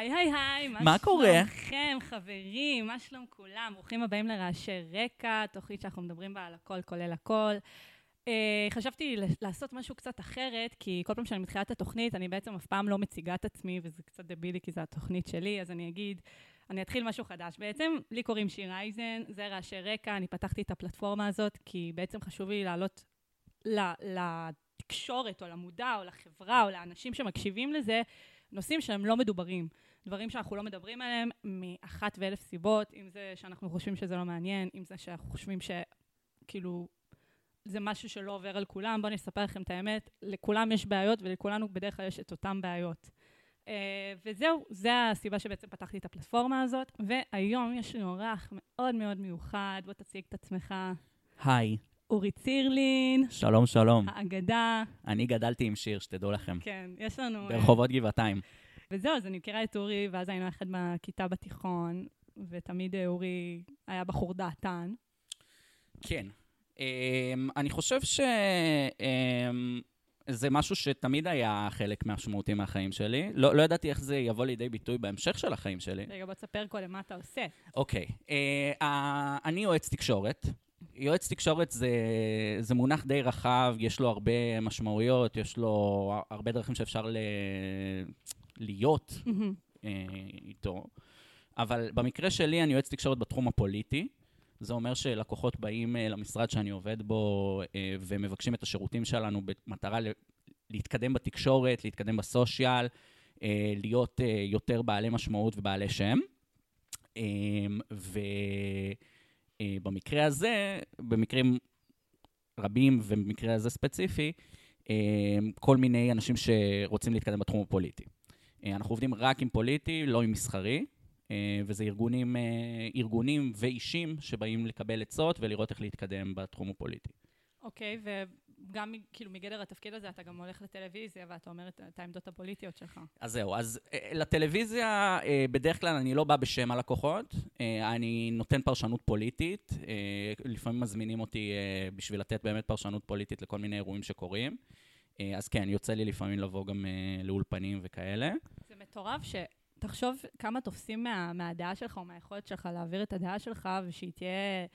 היי, היי, היי, מה קורה? שלומכם, חברים? מה שלום כולם? ברוכים הבאים לרעשי רקע, תוכנית שאנחנו מדברים בה על הכל, כולל הכל. Uh, חשבתי לעשות משהו קצת אחרת, כי כל פעם שאני מתחילה את התוכנית, אני בעצם אף פעם לא מציגה את עצמי, וזה קצת דבילי כי זו התוכנית שלי, אז אני אגיד, אני אתחיל משהו חדש. בעצם, לי קוראים שיר אייזן, זה רעשי רקע, אני פתחתי את הפלטפורמה הזאת, כי בעצם חשוב לי לעלות לתקשורת, או למודע, או לחברה, או לאנשים שמקשיבים לזה, נושאים שהם לא מדוברים. דברים שאנחנו לא מדברים עליהם מאחת ואלף סיבות, אם זה שאנחנו חושבים שזה לא מעניין, אם זה שאנחנו חושבים שכאילו זה משהו שלא עובר על כולם. בואו אני אספר לכם את האמת, לכולם יש בעיות ולכולנו בדרך כלל יש את אותן בעיות. Uh, וזהו, זו הסיבה שבעצם פתחתי את הפלטפורמה הזאת, והיום יש לי אורח מאוד מאוד מיוחד, בוא תציג את עצמך. היי. אורי צירלין. שלום, שלום. האגדה. אני גדלתי עם שיר, שתדעו לכם. כן, יש לנו... ברחובות גבעתיים. וזהו, אז אני מכירה את אורי, ואז היינו יחד בכיתה בתיכון, ותמיד אורי היה בחור דעתן. כן. Um, אני חושב ש... Um, זה משהו שתמיד היה חלק משמעותי מהחיים שלי. לא, לא ידעתי איך זה יבוא לידי ביטוי בהמשך של החיים שלי. רגע, בוא תספר קודם מה אתה עושה. אוקיי. Okay. Uh, uh, אני יועץ תקשורת. יועץ תקשורת זה, זה מונח די רחב, יש לו הרבה משמעויות, יש לו הרבה דרכים שאפשר ל... להיות mm-hmm. אה, איתו. אבל במקרה שלי אני יועץ תקשורת בתחום הפוליטי. זה אומר שלקוחות באים אה, למשרד שאני עובד בו אה, ומבקשים את השירותים שלנו במטרה להתקדם בתקשורת, להתקדם בסושיאל, אה, להיות אה, יותר בעלי משמעות ובעלי שם. אה, ובמקרה הזה, במקרים רבים ובמקרה הזה ספציפי, אה, כל מיני אנשים שרוצים להתקדם בתחום הפוליטי. אה, אנחנו עובדים רק עם פוליטי, לא עם מסחרי, אה, וזה ארגונים, אה, ארגונים ואישים שבאים לקבל עצות ולראות איך להתקדם בתחום הפוליטי. אוקיי, okay, וגם כאילו מגדר התפקיד הזה אתה גם הולך לטלוויזיה ואתה אומר את, את העמדות הפוליטיות שלך. אז זהו, אז לטלוויזיה בדרך כלל אני לא בא בשם הלקוחות, אני נותן פרשנות פוליטית, לפעמים מזמינים אותי בשביל לתת באמת פרשנות פוליטית לכל מיני אירועים שקורים. אה, אז כן, יוצא לי לפעמים לבוא גם uh, לאולפנים וכאלה. זה מטורף ש... תחשוב כמה תופסים מה, מהדעה שלך או מהיכולת שלך להעביר את הדעה שלך, ושהיא תהיה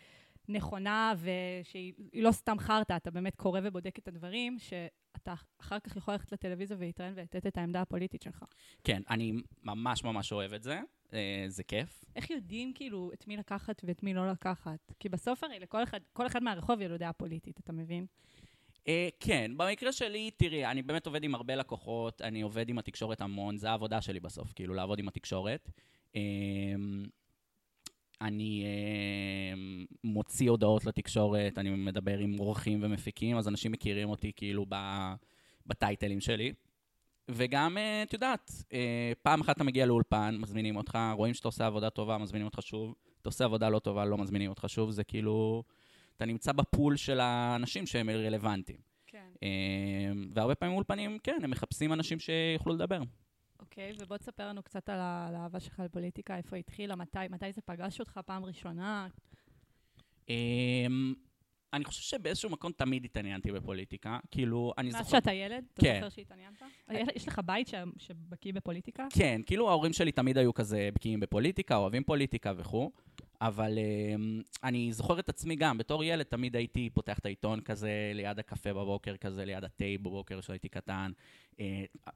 נכונה ושהיא לא סתם חרטא, אתה באמת קורא ובודק את הדברים, שאתה אחר כך יכול ללכת לטלוויזיה ולהתראיין ולתת את העמדה הפוליטית שלך. כן, אני ממש ממש אוהב את זה, אה, זה כיף. איך יודעים כאילו את מי לקחת ואת מי לא לקחת? כי בסוף הרי לכל אחד, כל אחד מהרחוב יהיה לו דעה פוליטית, אתה מבין? Uh, כן, במקרה שלי, תראי, אני באמת עובד עם הרבה לקוחות, אני עובד עם התקשורת המון, זה העבודה שלי בסוף, כאילו, לעבוד עם התקשורת. Uh, אני uh, מוציא הודעות לתקשורת, אני מדבר עם עורכים ומפיקים, אז אנשים מכירים אותי כאילו ב, בטייטלים שלי. וגם, את יודעת, פעם אחת אתה מגיע לאולפן, מזמינים אותך, רואים שאתה עושה עבודה טובה, מזמינים אותך שוב, אתה עושה עבודה לא טובה, לא מזמינים אותך שוב, זה כאילו... אתה נמצא בפול של האנשים שהם רלוונטיים. כן. אמ, והרבה פעמים אולפנים, כן, הם מחפשים אנשים שיוכלו לדבר. אוקיי, ובוא תספר לנו קצת על האהבה שלך לפוליטיקה, איפה התחילה, מתי, מתי זה פגש אותך פעם ראשונה? אמ, אני חושב שבאיזשהו מקום תמיד התעניינתי בפוליטיקה. כאילו, אני זוכר... מאז שאתה ילד? אתה כן. זוכר שהתעניינת? יש לך בית שבקיא בפוליטיקה? כן, כאילו ההורים שלי תמיד היו כזה בקיאים בפוליטיקה, אוהבים פוליטיקה וכו'. אבל uh, אני זוכר את עצמי גם, בתור ילד תמיד הייתי פותח את העיתון כזה ליד הקפה בבוקר, כזה ליד התה בבוקר כשהייתי קטן. Uh,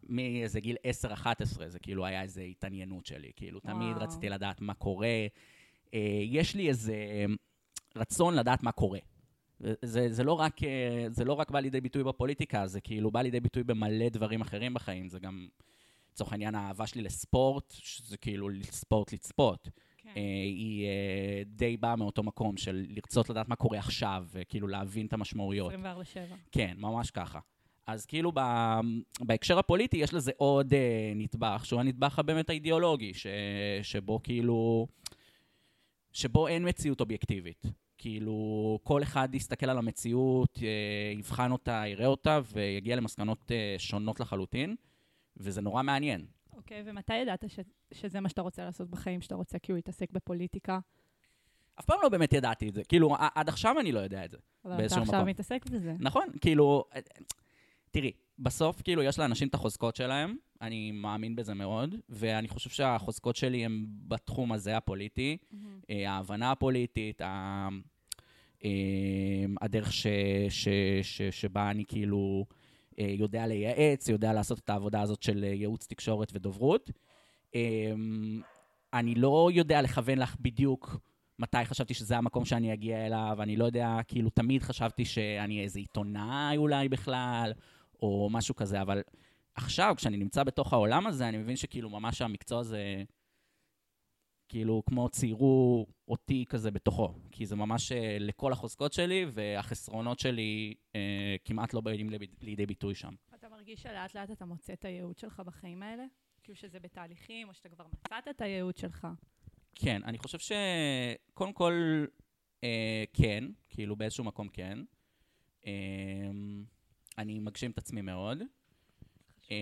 מאיזה גיל 10-11 זה כאילו היה איזו התעניינות שלי, כאילו וואו. תמיד רציתי לדעת מה קורה. Uh, יש לי איזה רצון לדעת מה קורה. זה, זה, לא רק, זה לא רק בא לידי ביטוי בפוליטיקה, זה כאילו בא לידי ביטוי במלא דברים אחרים בחיים. זה גם, לצורך העניין, האהבה שלי לספורט, שזה כאילו ספורט לצפות. כן. אה, היא אה, די באה מאותו מקום של לרצות לדעת מה קורה עכשיו, וכאילו להבין את המשמעויות. 24-7. כן, ממש ככה. אז כאילו ב, בהקשר הפוליטי יש לזה עוד אה, נדבך, שהוא הנדבך הבאמת האידיאולוגי, ש, שבו כאילו... שבו אין מציאות אובייקטיבית. כאילו, כל אחד יסתכל על המציאות, אה, יבחן אותה, יראה אותה, ויגיע למסקנות אה, שונות לחלוטין, וזה נורא מעניין. אוקיי, okay, ומתי ידעת ש, שזה מה שאתה רוצה לעשות בחיים, שאתה רוצה כאילו להתעסק בפוליטיקה? אף פעם לא באמת ידעתי את זה. כאילו, עד עכשיו אני לא יודע את זה. אבל אתה עכשיו מתעסק בזה. נכון, כאילו, תראי, בסוף כאילו יש לאנשים את החוזקות שלהם, אני מאמין בזה מאוד, ואני חושב שהחוזקות שלי הן בתחום הזה, הפוליטי, אה, ההבנה הפוליטית, ה... אה, הדרך ש, ש, ש, שבה אני כאילו אה, יודע לייעץ, יודע לעשות את העבודה הזאת של אה, ייעוץ תקשורת ודוברות. אה, אני לא יודע לכוון לך בדיוק מתי חשבתי שזה המקום שאני אגיע אליו, אני לא יודע, כאילו תמיד חשבתי שאני איזה עיתונאי אולי בכלל, או משהו כזה, אבל עכשיו, כשאני נמצא בתוך העולם הזה, אני מבין שכאילו ממש המקצוע הזה, כאילו כמו ציירו אותי כזה בתוכו, כי זה ממש אה, לכל החוזקות שלי, והחסרונות שלי אה, כמעט לא באים לידי- ביטוי שם. אתה מרגיש שלאט לאט אתה מוצא את הייעוד שלך בחיים האלה? כאילו שזה בתהליכים, או שאתה כבר מצאת את הייעוד שלך? כן, אני חושב שקודם כל, אה, כן, כאילו באיזשהו מקום כן. אה, אני מגשים את עצמי מאוד. אה,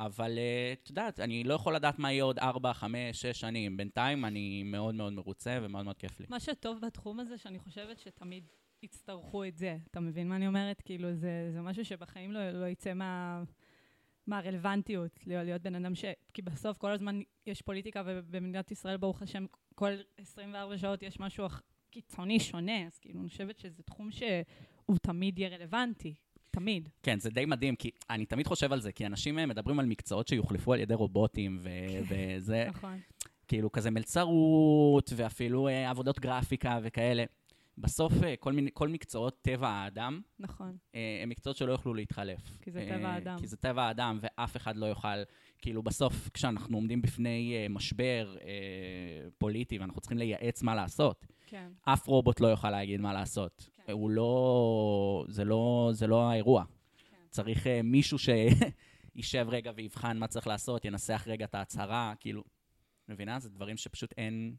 אבל אה, את יודעת, אני לא יכול לדעת מה יהיה עוד 4, 5, 6 שנים. בינתיים אני מאוד מאוד מרוצה ומאוד מאוד כיף לי. מה שטוב בתחום הזה, שאני חושבת שתמיד יצטרכו את זה. אתה מבין מה אני אומרת? כאילו, זה, זה משהו שבחיים לא, לא יצא מה, מהרלוונטיות, להיות, בן אדם ש... כי בסוף כל הזמן יש פוליטיקה, ובמדינת ישראל, ברוך השם, כל 24 שעות יש משהו קיצוני שונה, אז כאילו, אני חושבת שזה תחום שהוא תמיד יהיה רלוונטי. תמיד. כן, זה די מדהים, כי אני תמיד חושב על זה, כי אנשים אה, מדברים על מקצועות שיוחלפו על ידי רובוטים, ו- וזה... נכון. כאילו כזה מלצרות, ואפילו אה, עבודות גרפיקה וכאלה. בסוף אה, כל, מיני, כל מקצועות טבע האדם, נכון. אה, הם מקצועות שלא יוכלו להתחלף. כי זה טבע האדם. כי זה טבע האדם, ואף אחד לא יוכל, כאילו בסוף, כשאנחנו עומדים בפני משבר פוליטי ואנחנו צריכים לייעץ מה לעשות, כן. אף רובוט לא יוכל להגיד מה לעשות. הוא לא... זה לא, זה לא האירוע. כן. צריך אה, מישהו שישב רגע ויבחן מה צריך לעשות, ינסח רגע את ההצהרה, כאילו... מבינה? זה דברים שפשוט אין...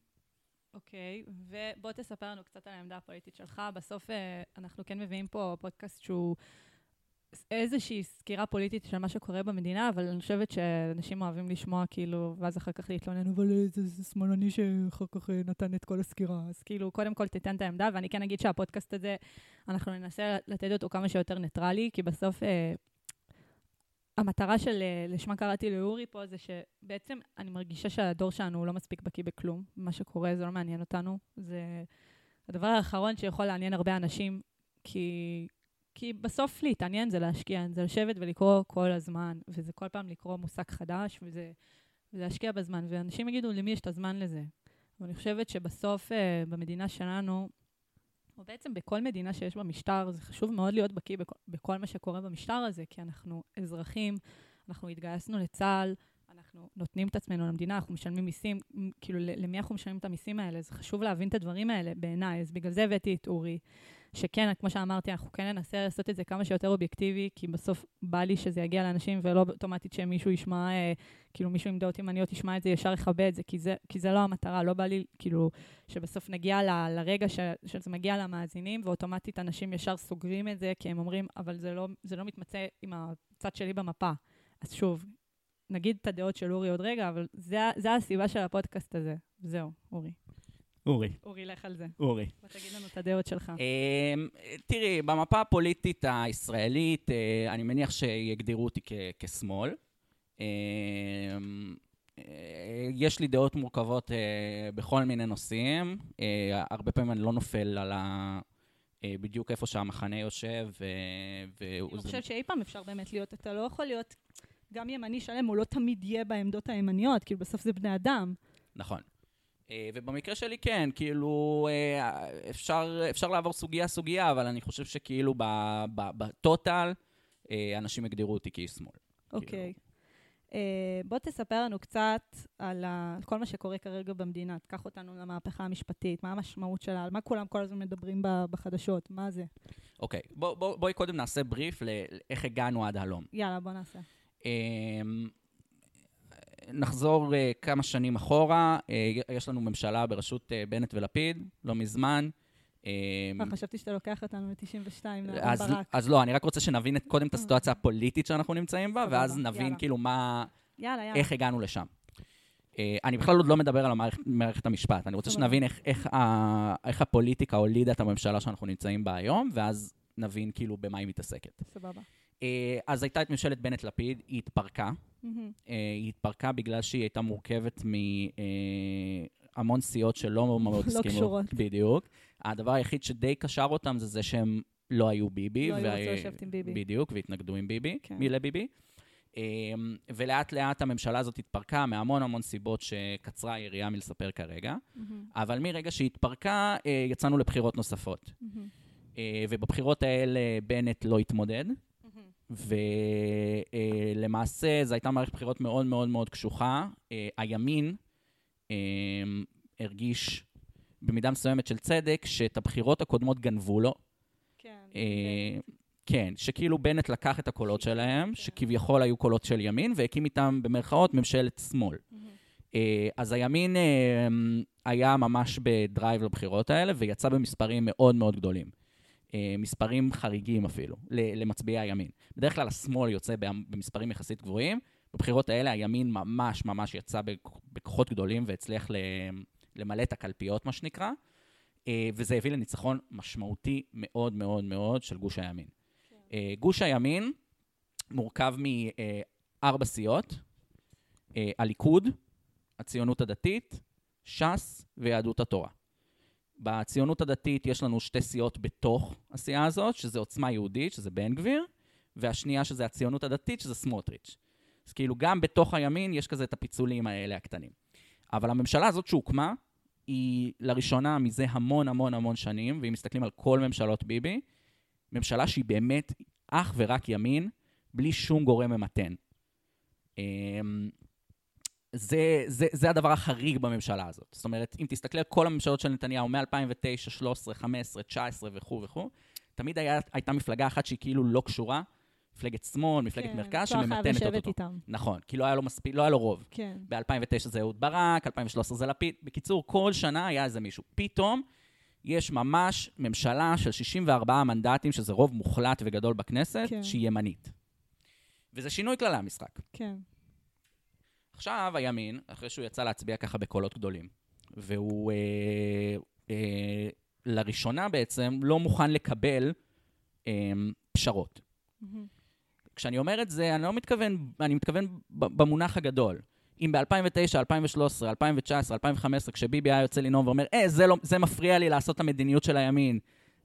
אוקיי, ובוא תספר לנו קצת על העמדה הפוליטית שלך. בסוף אה, אנחנו כן מביאים פה פודקאסט שהוא איזושהי סקירה פוליטית של מה שקורה במדינה, אבל אני חושבת שאנשים אוהבים לשמוע, כאילו, ואז אחר כך להתלונן, אבל אה, זה, זה שמאלני שאחר כך אה, נתן את כל הסקירה. אז כאילו, קודם כל תיתן את העמדה, ואני כן אגיד שהפודקאסט הזה, אנחנו ננסה לתת אותו כמה שיותר ניטרלי, כי בסוף אה, המטרה של אה, לשמה קראתי לאורי פה זה שבעצם אני מרגישה שהדור שלנו לא מספיק בקיא בכלום. מה שקורה זה לא מעניין אותנו. זה הדבר האחרון שיכול לעניין הרבה אנשים, כי, כי בסוף להתעניין זה להשקיע, זה לשבת ולקרוא כל הזמן, וזה כל פעם לקרוא מושג חדש, וזה, וזה להשקיע בזמן. ואנשים יגידו, למי יש את הזמן לזה? ואני חושבת שבסוף אה, במדינה שלנו, או בעצם בכל מדינה שיש בה משטר, זה חשוב מאוד להיות בקיא בכל, בכל מה שקורה במשטר הזה, כי אנחנו אזרחים, אנחנו התגייסנו לצה"ל, אנחנו נותנים את עצמנו למדינה, אנחנו משלמים מיסים, כאילו, למי אנחנו משלמים את המיסים האלה? זה חשוב להבין את הדברים האלה בעיניי, אז בגלל זה הבאתי את אורי, שכן, כמו שאמרתי, אנחנו כן ננסה לעשות את זה כמה שיותר אובייקטיבי, כי בסוף בא לי שזה יגיע לאנשים, ולא אוטומטית שמישהו ישמע, אה, כאילו מישהו עם דעות ימניות ישמע את זה, ישר יכבה את זה, כי זה, כי זה לא המטרה, לא בא לי, כאילו, שבסוף נגיע ל, לרגע ש, שזה מגיע למאזינים, ואוטומטית אנשים ישר סוגרים את זה, כי הם אומרים, אבל זה לא, זה לא מתמצא עם הצד שלי במפה. אז שוב, נגיד את הדעות של אורי עוד רגע, אבל זה, זה הסיבה של הפודקאסט הזה. זהו, אורי. אורי, אורי, לך על זה. אורי. בוא תגיד לנו את הדעות שלך. אמ, תראי, במפה הפוליטית הישראלית, אה, אני מניח שיגדירו אותי כשמאל. אמ, אה, יש לי דעות מורכבות אה, בכל מיני נושאים. אה, הרבה פעמים אני לא נופל על ה... בדיוק איפה שהמחנה יושב, ו... אני חושבת שאי פעם אפשר באמת להיות, אתה לא יכול להיות גם ימני שלם, הוא לא תמיד יהיה בעמדות הימניות, כאילו בסוף זה בני אדם. נכון. אה, ובמקרה שלי כן, כאילו, אה, אפשר, אפשר לעבור סוגיה-סוגיה, אבל אני חושב שכאילו בטוטל, אה, אנשים הגדירו אותי כאיש שמאל. אוקיי. אה, בוא תספר לנו קצת על ה- כל מה שקורה כרגע במדינה. תקח אותנו למהפכה המשפטית, מה המשמעות שלה, על מה כולם כל הזמן מדברים בחדשות, מה זה? אוקיי, בוא, בוא, בואי קודם נעשה בריף לאיך הגענו עד הלום. יאללה, בוא נעשה. אמ, נחזור אה, כמה שנים אחורה, אה, יש לנו ממשלה בראשות אה, בנט ולפיד, לא מזמן. חשבתי שאתה לוקח אותנו ל-92, אז, ברק. אז לא, אני רק רוצה שנבין קודם את הסיטואציה הפוליטית שאנחנו נמצאים בה, ואז נבין. כאילו מה, יאללה, יאללה. איך הגענו לשם. אני בכלל עוד לא מדבר על מערכת המשפט, אני רוצה. שנבין איך הפוליטיקה הולידה את הממשלה שאנחנו נמצאים בה היום, ואז נבין כאילו במה היא מתעסקת. סבבה. אה, אז הייתה את ממשלת בנט-לפיד, היא התפרקה. מהמם. אה, היא התפרקה בגלל שהיא הייתה מורכבת מהמון סיעות שלא מאוד לא הסכימו. קשורות. בדיוק. הדבר היחיד שדי קשר אותם זה זה שהם לא היו ביבי. לא היו וה- רצו לשבת עם ביבי. בדיוק, והתנגדו עם ביבי, כן. מי לביבי. אה, ולאט לאט הממשלה הזאת התפרקה מהמון המון סיבות שקצרה היריעה מלספר כרגע. מהמם. אבל מרגע שהיא התפרקה, אה, יצאנו לבחירות נוספות. אה, ובבחירות האלה בנט לא התמודד. ולמעשה זו הייתה מערכת בחירות מאוד מאוד מאוד קשוחה. אה, הימין אה, הרגיש במידה מסוימת של צדק שאת הבחירות הקודמות גנבו לו. כן. אה, כן, שכאילו בנט לקח את הקולות שלהם, כן. שכביכול היו קולות של ימין, והקים איתם במרכאות ממשלת שמאל. אה, אז הימין היה ממש בדרייב לבחירות האלה, ויצא במספרים מאוד מאוד גדולים. אה, מספרים חריגים אפילו, למצביעי הימין. בדרך כלל השמאל יוצא במספרים יחסית גבוהים, בבחירות האלה הימין ממש ממש יצא בכ- בכוחות גדולים והצליח למלא את הקלפיות, מה שנקרא, אה, וזה הביא לניצחון משמעותי מאוד מאוד מאוד של גוש הימין. אה, גוש הימין מורכב מארבע סיעות, הליכוד, הציונות הדתית, ש"ס ויהדות התורה. בציונות הדתית יש לנו שתי סיעות בתוך הסיעה הזאת, שזה עוצמה יהודית, שזה בן גביר, והשנייה שזה הציונות הדתית, שזה סמוטריץ'. אז כאילו גם בתוך הימין יש כזה את הפיצולים האלה הקטנים. אבל הממשלה הזאת שהוקמה, היא לראשונה מזה המון המון המון שנים, ואם מסתכלים על כל ממשלות ביבי, ממשלה שהיא באמת אך ורק ימין, בלי שום גורם ממתן. זה, זה, זה הדבר החריג בממשלה הזאת. זאת אומרת, אם תסתכלי על כל הממשלות של נתניהו מ-2009, 13, 15, 19 וכו' וכו', תמיד היה, הייתה מפלגה אחת שהיא כאילו לא קשורה, מפלגת שמאל, מפלגת כן, מרכז, שממתנת אותו. איתם. נכון, כי לא היה לו מספיק, לא היה לו רוב. כן. ב-2009 זה אהוד ברק, 2013 זה לפיד. בקיצור, כל שנה היה איזה מישהו. פתאום יש ממש ממשלה של 64 מנדטים, שזה רוב מוחלט וגדול בכנסת, כן. שהיא ימנית. וזה שינוי כללי המשחק. כן. עכשיו הימין, אחרי שהוא יצא להצביע ככה בקולות גדולים, והוא אה, אה, לראשונה בעצם לא מוכן לקבל אה, פשרות. מהמם. כשאני אומר את זה, אני לא מתכוון, אני מתכוון במונח הגדול. אם ב-2009, 2013, 2019, 2015, כשביבי היה יוצא לנאום ואומר, אה, זה, לא, זה מפריע לי לעשות את המדיניות של הימין,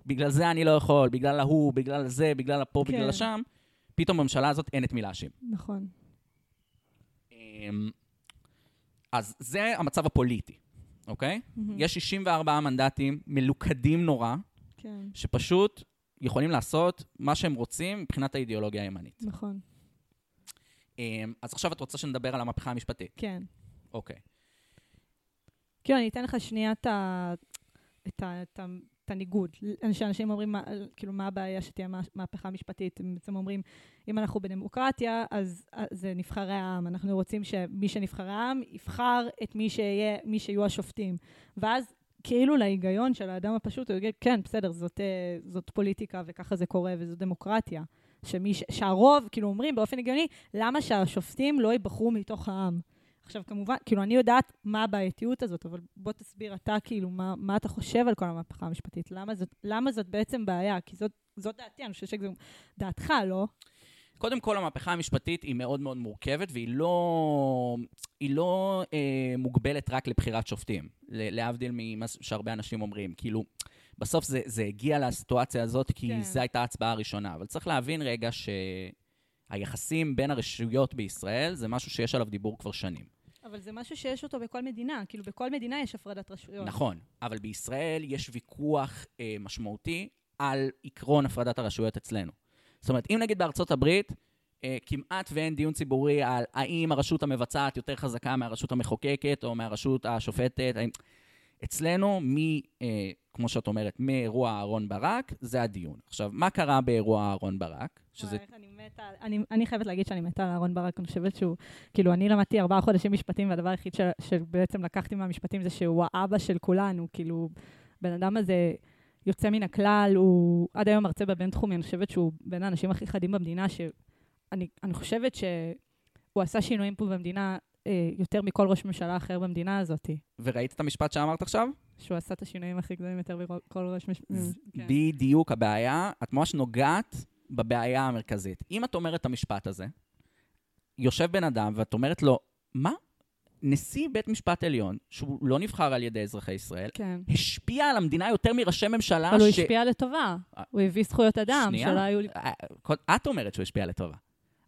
בגלל זה אני לא יכול, בגלל ההוא, בגלל זה, בגלל הפה, כן. בגלל השם, פתאום בממשלה הזאת אין את מי להאשים. נכון. אמ, אז זה המצב הפוליטי, אוקיי? מהמם. יש 64 מנדטים מלוכדים נורא, כן. שפשוט יכולים לעשות מה שהם רוצים מבחינת האידיאולוגיה הימנית. נכון. אמ, אז עכשיו את רוצה שנדבר על המהפכה המשפטית. כן. אוקיי. כאילו, אני אתן לך שנייה את ה... את ה... את ה... את הניגוד. שאנשים אומרים, מה, כאילו, מה הבעיה שתהיה מה- מהפכה משפטית? הם בעצם אומרים, אם אנחנו בדמוקרטיה, אז זה נבחרי העם. אנחנו רוצים שמי שנבחרי העם יבחר את מי, שיהיה, מי שיהיו השופטים. ואז כאילו להיגיון של האדם הפשוט, הוא יגיד, כן, בסדר, זאת, אה, זאת פוליטיקה וככה זה קורה וזו דמוקרטיה. שמי. שהרוב, כאילו אומרים באופן הגיוני, למה שהשופטים לא ייבחרו מתוך העם? עכשיו, כמובן, כאילו, אני יודעת מה הבעייתיות הזאת, אבל בוא תסביר אתה, כאילו, מה, מה אתה חושב על כל המהפכה המשפטית? למה זאת, למה זאת בעצם בעיה? כי זאת, זאת דעתי, אני חושבת שזו דעתך, לא? קודם כל, המהפכה המשפטית היא מאוד מאוד מורכבת, והיא לא, היא לא אה, מוגבלת רק לבחירת שופטים, להבדיל ממה שהרבה אנשים אומרים. כאילו, בסוף זה, זה הגיע לסיטואציה הזאת כי כן. זו הייתה ההצבעה הראשונה. אבל צריך להבין רגע שהיחסים בין הרשויות בישראל זה משהו שיש עליו דיבור כבר שנים. אבל זה משהו שיש אותו בכל מדינה. כאילו, בכל מדינה יש הפרדת רשויות. נכון, אבל בישראל יש ויכוח אה, משמעותי על עקרון הפרדת הרשויות אצלנו. זאת אומרת, אם נגיד בארצות הברית, אה, כמעט ואין דיון ציבורי על האם הרשות המבצעת יותר חזקה מהרשות המחוקקת או מהרשות השופטת. האם... אצלנו, מ, אה, כמו שאת אומרת, מאירוע אהרון ברק, זה הדיון. עכשיו, מה קרה באירוע אהרון ברק? שזה... וואי, אני מתה. אני, אני חייבת להגיד שאני מתה על אהרן ברק, אני חושבת שהוא... כאילו, אני למדתי ארבעה חודשים משפטים, והדבר היחיד של, שבעצם לקחתי מהמשפטים זה שהוא האבא של כולנו. כאילו, בן אדם הזה יוצא מן הכלל, הוא עד היום מרצה בבינתחומי, אני חושבת שהוא בין האנשים הכי חדים במדינה, שאני אני חושבת שהוא עשה שינויים פה במדינה אה, יותר מכל ראש ממשלה אחר במדינה הזאת. וראית את המשפט שאמרת עכשיו? שהוא עשה את השינויים הכי גדולים יותר מכל ראש ממשלה. בדיוק הבעיה, את ממש נוגעת בבעיה המרכזית. אם את אומרת את המשפט הזה, יושב בן אדם ואת אומרת לו, מה? נשיא בית משפט עליון, שהוא לא נבחר על ידי אזרחי ישראל, כן. השפיע על המדינה יותר מראשי ממשלה אבל הוא השפיע לטובה. הוא הביא זכויות אדם, שנייה. שלא היו... אה, את אומרת שהוא השפיע לטובה.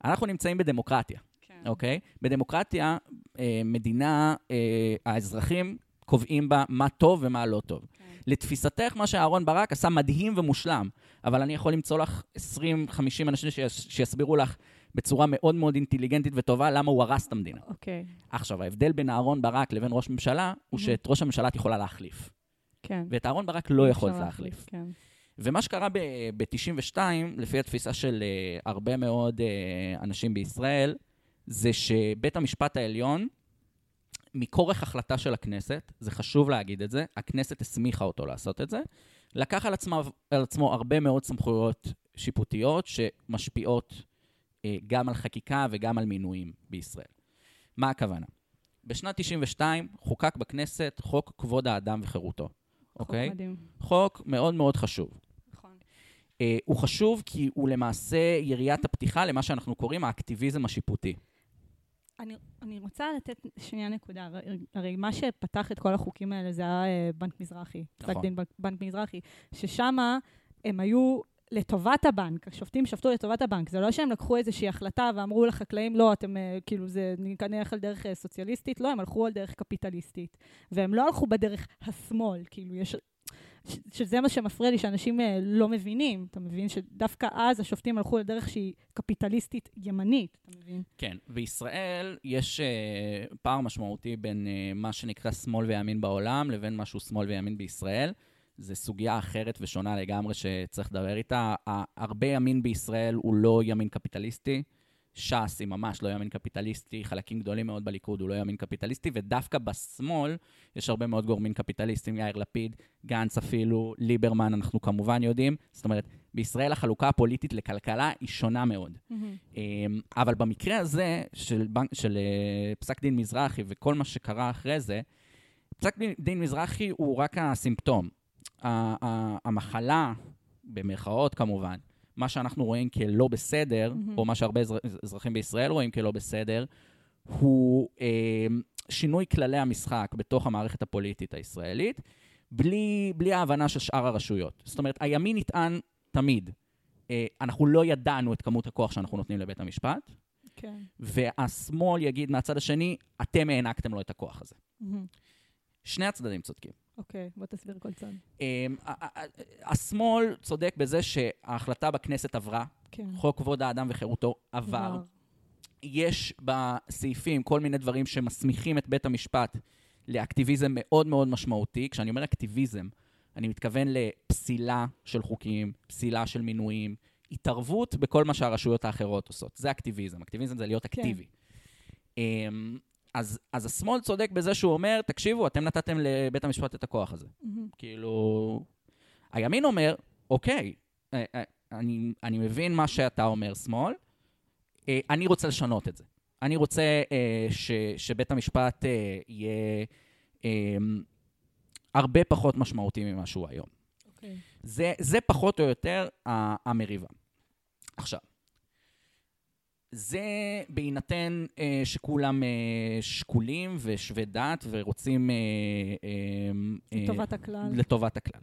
אנחנו נמצאים בדמוקרטיה, כן. אוקיי? בדמוקרטיה, אה, מדינה, אה, האזרחים קובעים בה מה טוב ומה לא טוב. כן. לתפיסתך, מה שאהרן ברק עשה מדהים ומושלם, אבל אני יכול למצוא לך 20-50 אנשים שיס, שיסבירו לך בצורה מאוד מאוד אינטליגנטית וטובה למה הוא הרס את המדינה. אוקיי, עכשיו, ההבדל בין אהרן ברק לבין ראש ממשלה, הוא Mhm. שאת ראש הממשלה את יכולה להחליף. כן. ואת אהרן ברק לא יכולת אפשר להחליף. כן. ומה שקרה ב-92, לפי התפיסה של uh, הרבה מאוד uh, אנשים בישראל, זה שבית המשפט העליון, מכורח החלטה של הכנסת, זה חשוב להגיד את זה, הכנסת הסמיכה אותו לעשות את זה, לקח על, עצמה, על עצמו הרבה מאוד סמכויות שיפוטיות שמשפיעות uh, גם על חקיקה וגם על מינויים בישראל. מה הכוונה? בשנת 92 חוקק בכנסת חוק כבוד האדם וחירותו, אוקיי? חוק מדהים. חוק מאוד מאוד חשוב. נכון. Uh, הוא חשוב כי הוא למעשה יריית הפתיחה למה שאנחנו קוראים האקטיביזם השיפוטי. אני, אני רוצה לתת שנייה נקודה. הרי, מה שפתח את כל החוקים האלה זה היה אה, בנק מזרחי. פסק נכון. דין בנק, בנק מזרחי. ששם הם היו לטובת הבנק, השופטים שפטו לטובת הבנק. זה לא שהם לקחו איזושהי החלטה ואמרו לחקלאים, לא, אתם אה, כאילו, זה נלך על דרך אה, סוציאליסטית, לא, הם הלכו על דרך קפיטליסטית. והם לא הלכו בדרך השמאל, כאילו, יש... שזה מה שמפריע לי, שאנשים אה, לא מבינים. אתה מבין שדווקא אז השופטים הלכו לדרך שהיא קפיטליסטית ימנית, אתה מבין? כן, בישראל יש uh, פער משמעותי בין uh, מה שנקרא שמאל וימין בעולם לבין משהו שמאל וימין בישראל. זו סוגיה אחרת ושונה לגמרי שצריך לדבר איתה. הרבה ימין בישראל הוא לא ימין קפיטליסטי. ש"ס היא ממש לא ימין קפיטליסטי, חלקים גדולים מאוד בליכוד הוא לא ימין קפיטליסטי, ודווקא בשמאל יש הרבה מאוד גורמים קפיטליסטים, יאיר לפיד, גנץ אפילו, ליברמן, אנחנו כמובן יודעים. זאת אומרת, בישראל החלוקה הפוליטית לכלכלה היא שונה מאוד. אמ, אבל במקרה הזה של, בנק, של אה, פסק דין מזרחי וכל מה שקרה אחרי זה, פסק דין, דין מזרחי הוא רק הסימפטום. המחלה, במרכאות כמובן, מה שאנחנו רואים כלא בסדר, מהמם. או מה שהרבה אזר, אזרחים בישראל רואים כלא בסדר, הוא אה, שינוי כללי המשחק בתוך המערכת הפוליטית הישראלית, בלי, בלי ההבנה של שאר הרשויות. זאת אומרת, הימין נטען תמיד, אה, אנחנו לא ידענו את כמות הכוח שאנחנו נותנים לבית המשפט, כן. והשמאל יגיד מהצד השני, אתם הענקתם לו את הכוח הזה. מהמם. שני הצדדים צודקים. אוקיי, בוא תסביר כל צד. אמ, השמאל צודק בזה שההחלטה בכנסת עברה, כן. חוק כבוד האדם וחירותו עבר. יש בסעיפים כל מיני דברים שמסמיכים את בית המשפט לאקטיביזם מאוד מאוד משמעותי. כשאני אומר אקטיביזם, אני מתכוון לפסילה של חוקים, פסילה של מינויים, התערבות בכל מה שהרשויות האחרות עושות. זה אקטיביזם. אקטיביזם זה להיות כן. אקטיבי. אמ, אז, אז השמאל צודק בזה שהוא אומר, תקשיבו, אתם נתתם לבית המשפט את הכוח הזה. מהמם. כאילו... הימין אומר, אוקיי, אה, אה, אני, אני מבין מה שאתה אומר, שמאל, אה, אני רוצה לשנות את זה. אני רוצה ש, שבית המשפט יהיה הרבה פחות משמעותי ממה שהוא היום. אוקיי. זה, זה פחות או יותר המריבה. עכשיו, זה בהינתן אה, שכולם אה, שקולים ושווי דת ורוצים... אה, אה, אה, לטובת הכלל. לטובת הכלל.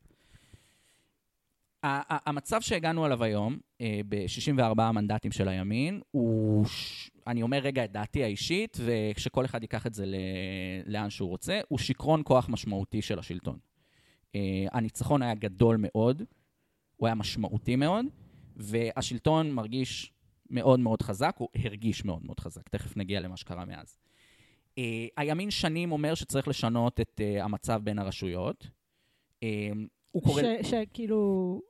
המצב שהגענו אליו היום, אה, ב-64 המנדטים של הימין, הוא, ש- אני אומר רגע את דעתי האישית, ושכל אחד ייקח את זה ל- לאן שהוא רוצה, הוא שיכרון כוח משמעותי של השלטון. אה, הניצחון היה גדול מאוד, הוא היה משמעותי מאוד, והשלטון מרגיש מאוד מאוד חזק, הוא הרגיש מאוד מאוד חזק. תכף נגיע למה שקרה מאז. Uh, הימין שנים אומר שצריך לשנות את uh, המצב בין הרשויות. Uh, הוא קורא, שכאילו,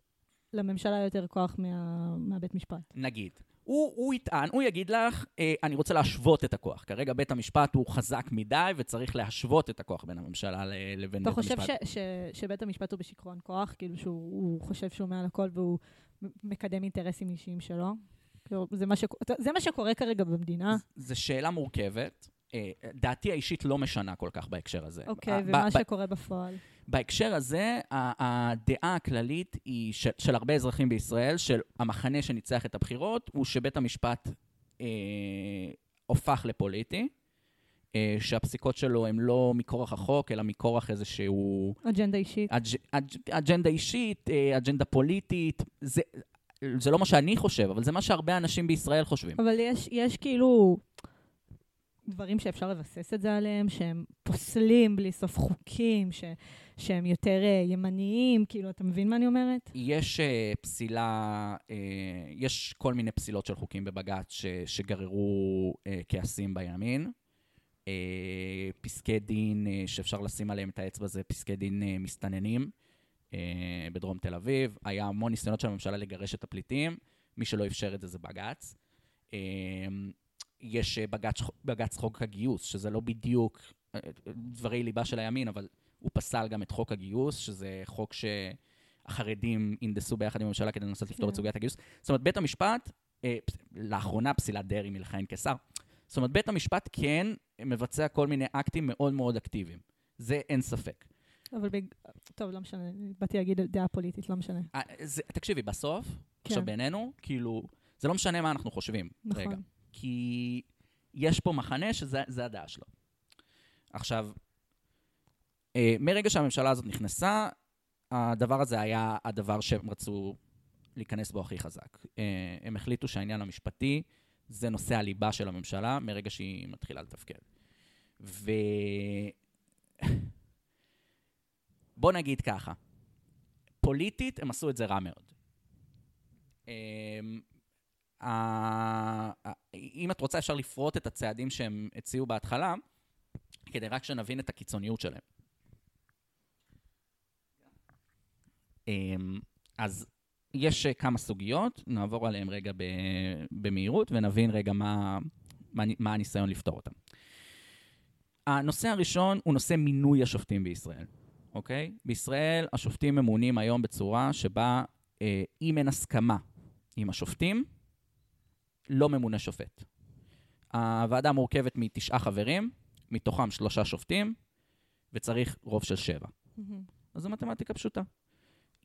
לממשלה יותר כוח מה- מהבית משפט. נגיד, הוא, הוא יטען, הוא יגיד לך, אה, אני רוצה להשוות את הכוח. כרגע בית המשפט הוא חזק מדי וצריך להשוות את הכוח בין הממשלה ל- לבין אתה בית חושב המשפט. ש- ש- שבית המשפט הוא בשיכרון כוח? כאילו שהוא הוא חושב שהוא מעל הכל והוא מקדם אינטרסים אישיים שלו? כאילו, זה מה, שק- זה מה שקורה כרגע במדינה. זו שאלה מורכבת. אה, דעתי האישית לא משנה כל כך בהקשר הזה. אוקיי, ב- ומה שקורה בפועל. בהקשר הזה, הדעה הכללית היא של, של הרבה אזרחים בישראל, של המחנה שניצח את הבחירות, הוא שבית המשפט אה, הופך לפוליטי, אה, שהפסיקות שלו הן לא מכורח החוק, אלא מכורח איזשהו... אג'נדה אישית. אג', אג', אג'נדה אישית, אה, אג'נדה פוליטית. זה, זה לא מה שאני חושב, אבל זה מה שהרבה אנשים בישראל חושבים. אבל יש, יש כאילו דברים שאפשר לבסס את זה עליהם, שהם פוסלים בלי סוף חוקים, ש, שהם יותר uh, ימניים, כאילו, אתה מבין מה אני אומרת? יש uh, פסילה, uh, יש כל מיני פסילות של חוקים בבג"ץ ש, שגררו uh, כעסים בימין. Uh, פסקי דין uh, שאפשר לשים עליהם את האצבע זה פסקי דין uh, מסתננים בדרום תל אביב. היה המון ניסיונות של הממשלה לגרש את הפליטים, מי שלא אפשר את זה זה בג"ץ. Uh, יש uh, בג"ץ, בג"ץ חוק הגיוס, שזה לא בדיוק דברי ליבה של הימין, אבל הוא פסל גם את חוק הגיוס, שזה חוק שהחרדים ינדסו ביחד עם הממשלה כדי לנסות לפתור את כן. סוגיית הגיוס. זאת אומרת, בית המשפט, אה, לאחרונה פסילת דרעי מלכהן כשר, זאת אומרת, בית המשפט כן מבצע כל מיני אקטים מאוד מאוד אקטיביים. זה אין ספק. אבל בג... טוב, לא משנה, באתי להגיד דעה פוליטית, לא משנה. אה, זה, תקשיבי, בסוף, כן. עכשיו בינינו, כאילו, זה לא משנה מה אנחנו חושבים. נכון. רגע. כי יש פה מחנה שזה זה הדעה שלו. עכשיו, אה, מרגע שהממשלה הזאת נכנסה, הדבר הזה היה הדבר שהם רצו להיכנס בו הכי חזק. אה, הם החליטו שהעניין המשפטי זה נושא הליבה של הממשלה מרגע שהיא מתחילה לתפקד. ו... בוא נגיד ככה, פוליטית הם עשו את זה רע מאוד. ה- אם את רוצה, אפשר לפרוט את הצעדים שהם הציעו בהתחלה, כדי רק שנבין את הקיצוניות שלהם. אמ, אז יש אה, כמה סוגיות, נעבור עליהן רגע במהירות ונבין רגע מה, מה הניסיון לפתור אותן. הנושא הראשון הוא נושא מינוי השופטים בישראל, אוקיי? בישראל השופטים ממונים היום בצורה שבה אה, אם אין הסכמה עם השופטים, לא ממונה שופט. הוועדה מורכבת מתשעה חברים, מתוכם שלושה שופטים, וצריך רוב של שבע. מהמם. אז זו מתמטיקה פשוטה.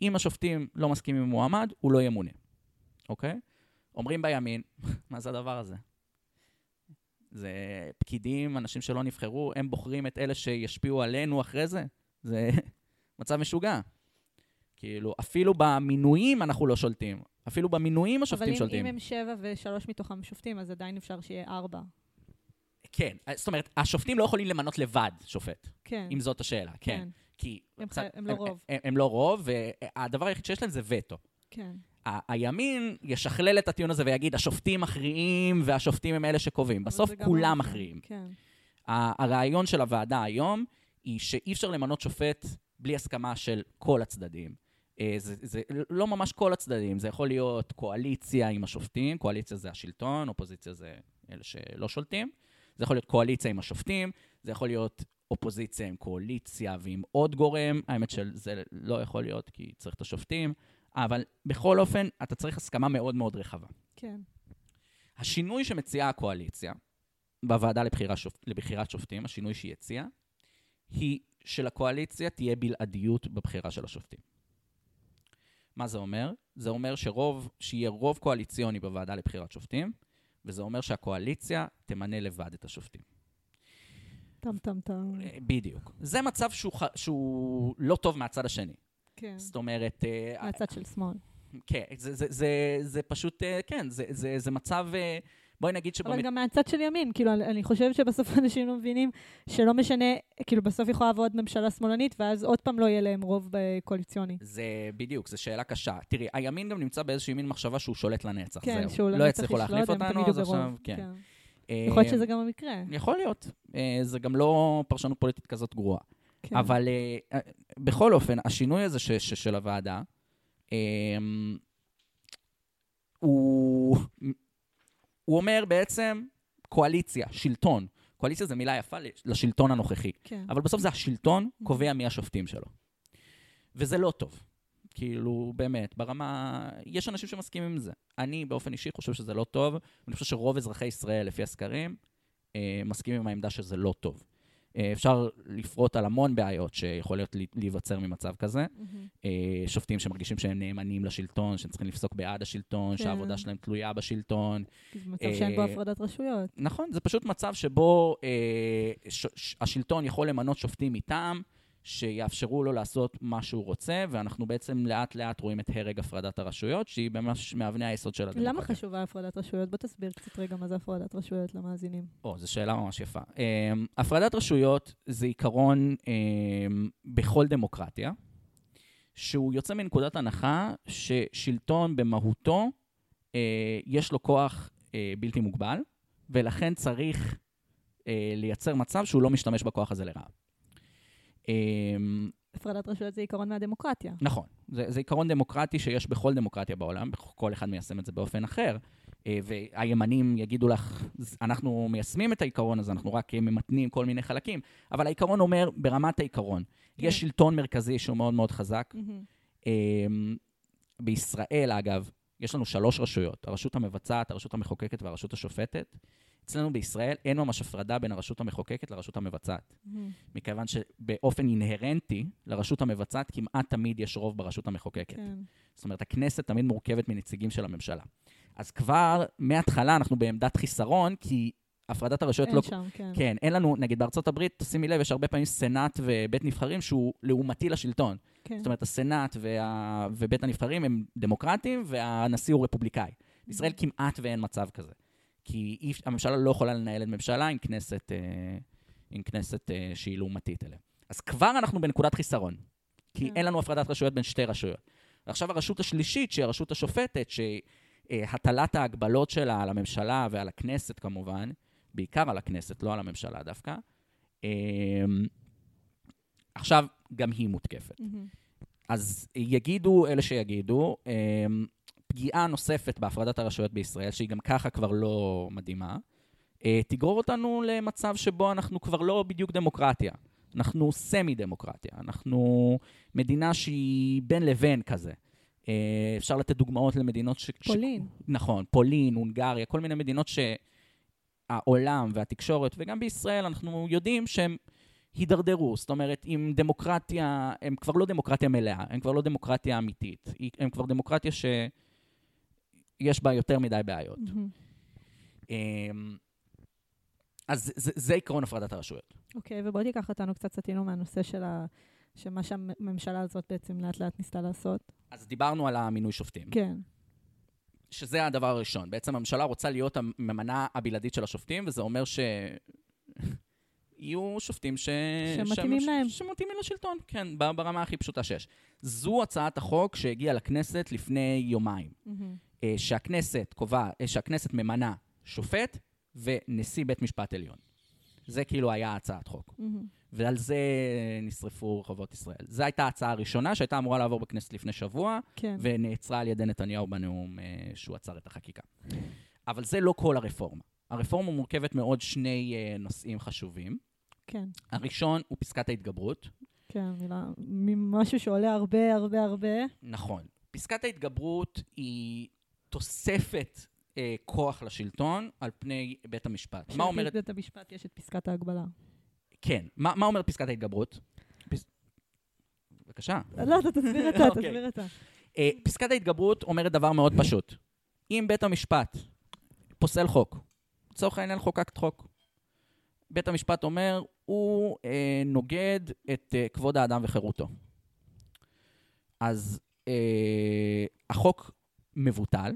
אם השופטים לא מסכימים עם מועמד, הוא לא ימונה, אוקיי? אומרים בימין, מה זה הדבר הזה? זה פקידים, אנשים שלא נבחרו, הם בוחרים את אלה שישפיעו עלינו אחרי זה? זה מצב משוגע. כאילו, אפילו במינויים אנחנו לא שולטים. אפילו במינויים אבל השופטים אם, שולטים. אם הם שבע ושלוש מתוכם שופטים, אז עדיין אפשר שיהיה ארבע. כן, זאת אומרת, השופטים לא יכולים למנות לבד שופט, כן, אם זאת השאלה, כן. כי... הם קצת- חי- הם לא רוב. הם, הם לא רוב, והדבר היחיד שיש להם זה וטו. כן. ה- הימין ישכלל את הטיעון הזה ויגיד, השופטים מכריעים והשופטים הם אלה שקובעים. אבל בסוף גם לא כולם נכון. מכריעים. כן. הרעיון של הוועדה היום היא שאי אפשר למנות שופט בלי הסכמה של כל הצדדים. אה, זה, זה לא ממש כל הצדדים, זה יכול להיות קואליציה עם השופטים, קואליציה זה השלטון, אופוזיציה זה אלה שלא שולטים. זה יכול להיות קואליציה עם השופטים, זה יכול להיות אופוזיציה עם קואליציה ועם עוד גורם. האמת שזה לא יכול להיות כי צריך את השופטים, אבל בכל אופן, אתה צריך הסכמה מאוד מאוד רחבה. כן. השינוי שמציעה הקואליציה בוועדה לבחירה שופ... לבחירת שופטים, השינוי שהיא הציעה, היא שלקואליציה תהיה בלעדיות בבחירה של השופטים. מה זה אומר? זה אומר שרוב, שיהיה רוב קואליציוני בוועדה לבחירת שופטים, וזה אומר שהקואליציה תמנה לבד את השופטים. טם טם טם. אה, בדיוק. זה מצב שהוא, ח... שהוא לא טוב מהצד השני. כן. זאת אומרת, אה, מהצד של שמאל. כן, זה, זה, זה, זה פשוט, אה, כן, זה, זה, זה מצב, אה, בואי נגיד שבאמת... אבל גם מהצד של ימין, כאילו, אני חושבת שבסוף אנשים לא מבינים שלא משנה, כאילו, בסוף יכולה לעבוד ממשלה שמאלנית, ואז עוד פעם לא יהיה להם רוב בקואליציוני. זה בדיוק, זו שאלה קשה. תראי, הימין גם נמצא באיזושהי מין מחשבה שהוא שולט לנצח, כן, זהו. שהוא לא לנצח יצליחו ישלוט, להחליף הם אותנו, תמיד אז יהיו ברוב. עכשיו, כן. כן. אה, יכול להיות שזה גם המקרה. יכול להיות. אה, זה גם לא פרשנות פוליטית כזאת גרועה. כן. אבל אה, בכל אופן, השינוי הזה ש, ש, של הוועדה, הוא, הוא אומר בעצם קואליציה, שלטון. קואליציה זו מילה יפה לשלטון הנוכחי. כן. אבל בסוף זה השלטון קובע מי השופטים שלו. וזה לא טוב. כאילו, באמת, ברמה... יש אנשים שמסכימים עם זה. אני באופן אישי חושב שזה לא טוב, ואני חושב שרוב אזרחי ישראל, לפי הסקרים, אה, מסכימים עם העמדה שזה לא טוב. אה, אפשר לפרוט על המון בעיות שיכול להיות לי- להיווצר ממצב כזה. אה, שופטים שמרגישים שהם נאמנים לשלטון, שהם צריכים לפסוק בעד השלטון, כן. שהעבודה שלהם תלויה בשלטון. זה מצב שאין בו אה, הפרדת רשויות. נכון, זה פשוט מצב שבו ש- השלטון יכול למנות שופטים מטעם, שיאפשרו לו לעשות מה שהוא רוצה, ואנחנו בעצם לאט-לאט רואים את הרג הפרדת הרשויות, שהיא ממש מאבני היסוד של הדמוקרטיה. למה חשובה הפרדת רשויות? בוא תסביר קצת רגע מה זה הפרדת רשויות למאזינים. או, זו שאלה ממש יפה. Um, הפרדת רשויות זה עיקרון um, בכל דמוקרטיה, שהוא יוצא מנקודת הנחה ששלטון במהותו, uh, יש לו כוח uh, בלתי מוגבל, ולכן צריך uh, לייצר מצב שהוא לא משתמש בכוח הזה לרעה. Um, הפרדת רשויות זה עיקרון מהדמוקרטיה. נכון, זה, זה עיקרון דמוקרטי שיש בכל דמוקרטיה בעולם, כל אחד מיישם את זה באופן אחר. אה, והימנים יגידו לך, "ז- אנחנו מיישמים את העיקרון הזה, אנחנו רק ממתנים כל מיני חלקים, אבל העיקרון אומר, ברמת העיקרון, כן. יש שלטון מרכזי שהוא מאוד מאוד חזק. אמ, בישראל, אגב, יש לנו שלוש רשויות, הרשות המבצעת, הרשות המחוקקת והרשות השופטת. אצלנו בישראל אין ממש הפרדה בין הרשות המחוקקת לרשות המבצעת. מהמם. מכיוון שבאופן אינהרנטי, לרשות המבצעת כמעט תמיד יש רוב ברשות המחוקקת. כן. זאת אומרת, הכנסת תמיד מורכבת מנציגים של הממשלה. אז כבר מההתחלה אנחנו בעמדת חיסרון, כי הפרדת הרשויות לא... אין שם, כן. כן, אין לנו, נגיד בארצות הברית, שימי לב, יש הרבה פעמים סנאט ובית נבחרים שהוא לעומתי לשלטון. כן. זאת אומרת, הסנאט וה... ובית הנבחרים הם דמוקרטים והנשיא הוא רפובליקאי. בישראל כמעט ואין מצב כזה. כי אי... הממשלה לא יכולה לנהל את ממשלה עם כנסת, אה, עם כנסת אה, שהיא לעומתית אליה. אז כבר אנחנו בנקודת חיסרון. כי כן. אין לנו הפרדת רשויות בין שתי רשויות. ועכשיו הרשות השלישית, שהיא הרשות השופטת, שהטלת ההגבלות שלה על הממשלה ועל הכנסת כמובן, בעיקר על הכנסת, לא על הממשלה דווקא, אה, עכשיו גם היא מותקפת. מהמם. אז יגידו אלה שיגידו, אמ, פגיעה נוספת בהפרדת הרשויות בישראל, שהיא גם ככה כבר לא מדהימה, אה, תגרור אותנו למצב שבו אנחנו כבר לא בדיוק דמוקרטיה. אנחנו סמי-דמוקרטיה. אנחנו מדינה שהיא בין לבין כזה. אה, אפשר לתת דוגמאות למדינות ש... פולין. ש... נכון, פולין, הונגריה, כל מיני מדינות שהעולם והתקשורת, וגם בישראל, אנחנו יודעים שהם הידרדרו. זאת אומרת, עם דמוקרטיה, הם כבר לא דמוקרטיה מלאה, הם כבר לא דמוקרטיה אמיתית. הם כבר דמוקרטיה שיש בה יותר מדי בעיות. אמ, אז זה, זה עקרון הפרדת הרשויות. אוקיי, ובוא תיקח אותנו קצת סטינו מהנושא של ה... שמה שהממשלה הזאת בעצם לאט לאט ניסתה לעשות. אז דיברנו על המינוי שופטים, כן. שזה הדבר הראשון. בעצם הממשלה רוצה להיות הממנה הבלעדית של השופטים, וזה אומר ש... יהיו שופטים ש... שמתאימים ש... להם. שמתאימים לשלטון, כן, ברמה הכי פשוטה שיש. זו הצעת החוק שהגיעה לכנסת לפני יומיים. מהמם. אה, שהכנסת קובע, אה, שהכנסת ממנה שופט ונשיא בית משפט עליון. זה כאילו היה הצעת חוק. מהמם. ועל זה נשרפו רחובות ישראל. זו הייתה ההצעה הראשונה שהייתה אמורה לעבור בכנסת לפני שבוע, כן. ונעצרה על ידי נתניהו בנאום אה, שהוא עצר את החקיקה. אבל זה לא כל הרפורמה. הרפורמה מורכבת מעוד שני אה, נושאים חשובים. כן. הראשון הוא פסקת ההתגברות. כן, מילה, משהו שעולה הרבה הרבה הרבה. נכון. פסקת ההתגברות היא תוספת אה, כוח לשלטון על פני בית המשפט. מה אומרת... בית המשפט יש את פסקת ההגבלה. כן. מה, מה אומרת פסקת ההתגברות? פס... בבקשה. לא, אתה תסביר אתה, אוקיי. תסביר אתה. אה, פסקת ההתגברות אומרת דבר מאוד פשוט. אם בית המשפט פוסל חוק, לצורך העניין חוקקת חוק, בית המשפט אומר, הוא אה, נוגד את אה, כבוד האדם וחירותו. אז אה, החוק מבוטל,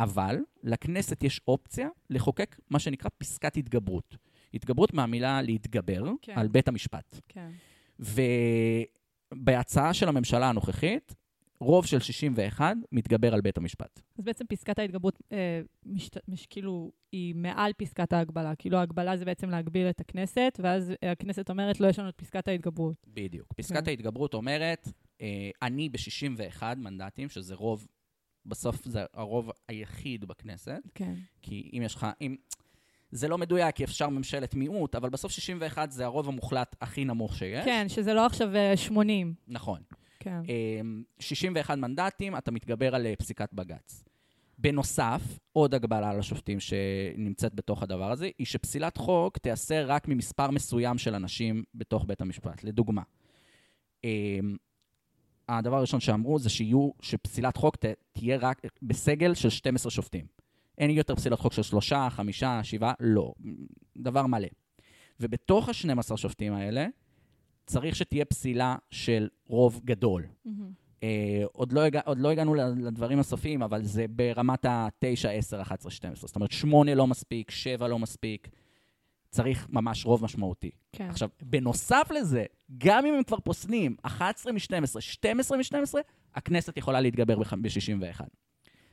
אבל לכנסת יש אופציה לחוקק מה שנקרא פסקת התגברות. התגברות מהמילה להתגבר כן. על בית המשפט. כן. ובהצעה של הממשלה הנוכחית, רוב של 61 מתגבר על בית המשפט. אז בעצם פסקת ההתגברות, אה, משת, מש, כאילו, היא מעל פסקת ההגבלה. כאילו, ההגבלה זה בעצם להגביל את הכנסת, ואז אה, הכנסת אומרת, לא, יש לנו את פסקת ההתגברות. בדיוק. פסקת כן. ההתגברות אומרת, אה, אני ב-61 מנדטים, שזה רוב, בסוף זה הרוב היחיד בכנסת, כן. כי אם יש לך, אם... זה לא מדויק, כי אפשר ממשלת מיעוט, אבל בסוף 61 זה הרוב המוחלט הכי נמוך שיש. כן, שזה לא עכשיו אה, 80. נכון. כן. אה, 61 מנדטים, אתה מתגבר על אה, פסיקת בג"ץ. בנוסף, עוד הגבלה על השופטים שנמצאת בתוך הדבר הזה, היא שפסילת חוק תיעשה רק ממספר מסוים של אנשים בתוך בית המשפט. לדוגמה, אמ, הדבר הראשון שאמרו זה שיהיו, שפסילת חוק ת, תהיה רק בסגל של 12 שופטים. אין יותר פסילת חוק של שלושה, חמישה, שבעה, לא. דבר מלא. ובתוך ה-12 שופטים האלה, צריך שתהיה פסילה של רוב גדול. אה, עוד, לא הגע, עוד לא הגענו לדברים הסופיים, אבל זה ברמת ה-9, 10, 11, 12. זאת אומרת, 8 לא מספיק, 7 לא מספיק. צריך ממש רוב משמעותי. כן. עכשיו, בנוסף לזה, גם אם הם כבר פוסלים 11 מ-12, 12 מ-12, הכנסת יכולה להתגבר ב-61.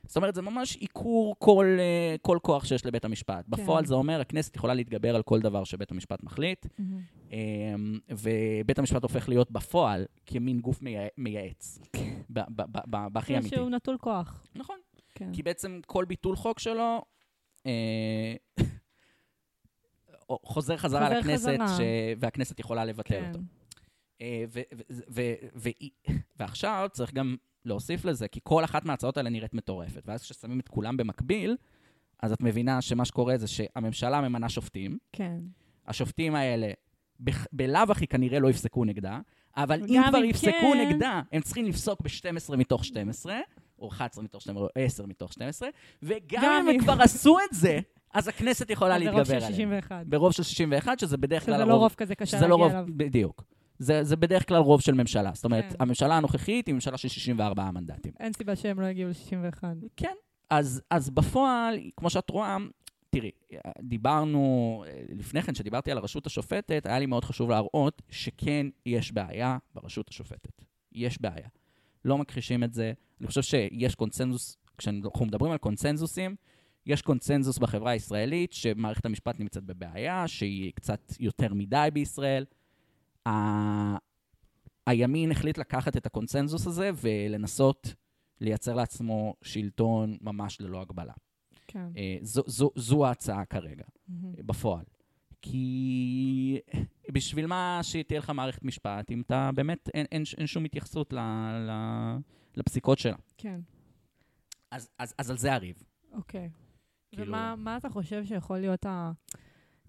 זאת אומרת, זה ממש עיקור כל, אה, כל כוח שיש לבית המשפט. כן. בפועל זה אומר, הכנסת יכולה להתגבר על כל דבר שבית המשפט מחליט, מהמם. אמ, ובית המשפט הופך להיות בפועל כמין גוף מייע- מייעץ, ב- בהכי כמו אמיתי. שהוא נטול כוח. נכון. כן. כי בעצם כל ביטול חוק שלו אה, חוזר חזרה חוזר לכנסת, חזרה. ש... והכנסת יכולה לבטל כן. אותו. אה, ו- ו- ו- ו- ועכשיו צריך גם להוסיף לזה, כי כל אחת מההצעות האלה נראית מטורפת, ואז כששמים את כולם במקביל, אז את מבינה שמה שקורה זה שהממשלה ממנה שופטים, כן. השופטים האלה בח- בלאו הכי כנראה לא יפסקו נגדה, אבל אם כבר אם יפסקו כן- נגדה, הם צריכים לפסוק ב-12 מתוך 12, או 11 מתוך 12, או 10 מתוך 12, וגם גם אם הם כבר עשו את זה, אז הכנסת יכולה ברוב להתגבר של עליהם. 61. ברוב של 61, שזה בדרך כלל שזה. לא רוב כזה קשה שזה לא להגיע רוב, אליו. בדיוק. זה, זה בדרך כלל רוב של ממשלה. זאת אומרת, כן. הממשלה הנוכחית היא ממשלה של 64 מנדטים. אין סיבה שהם לא יגיעו ל-61. כן. אז, אז בפועל, כמו שאת רואה, תראי, דיברנו, לפני כן, כשדיברתי על הרשות השופטת, היה לי מאוד חשוב להראות שכן יש בעיה ברשות השופטת. יש בעיה. לא מכחישים את זה. אני חושב שיש קונצנזוס, כשאנחנו מדברים על קונצנזוסים, יש קונצנזוס בחברה הישראלית שמערכת המשפט נמצאת בבעיה, שהיא קצת יותר מדי בישראל. ה- הימין החליט לקחת את הקונצנזוס הזה ולנסות לייצר לעצמו שלטון ממש ללא הגבלה. כן. אה, זו, זו, זו ההצעה כרגע, מהמם. בפועל. כי בשביל מה שתהיה לך מערכת משפט, אם אתה באמת, אין, אין, אין שום התייחסות ל, ל, לפסיקות שלה. כן. אז, אז, אז על זה הריב. אוקיי. כאילו- ומה מה אתה חושב שיכול להיות ה...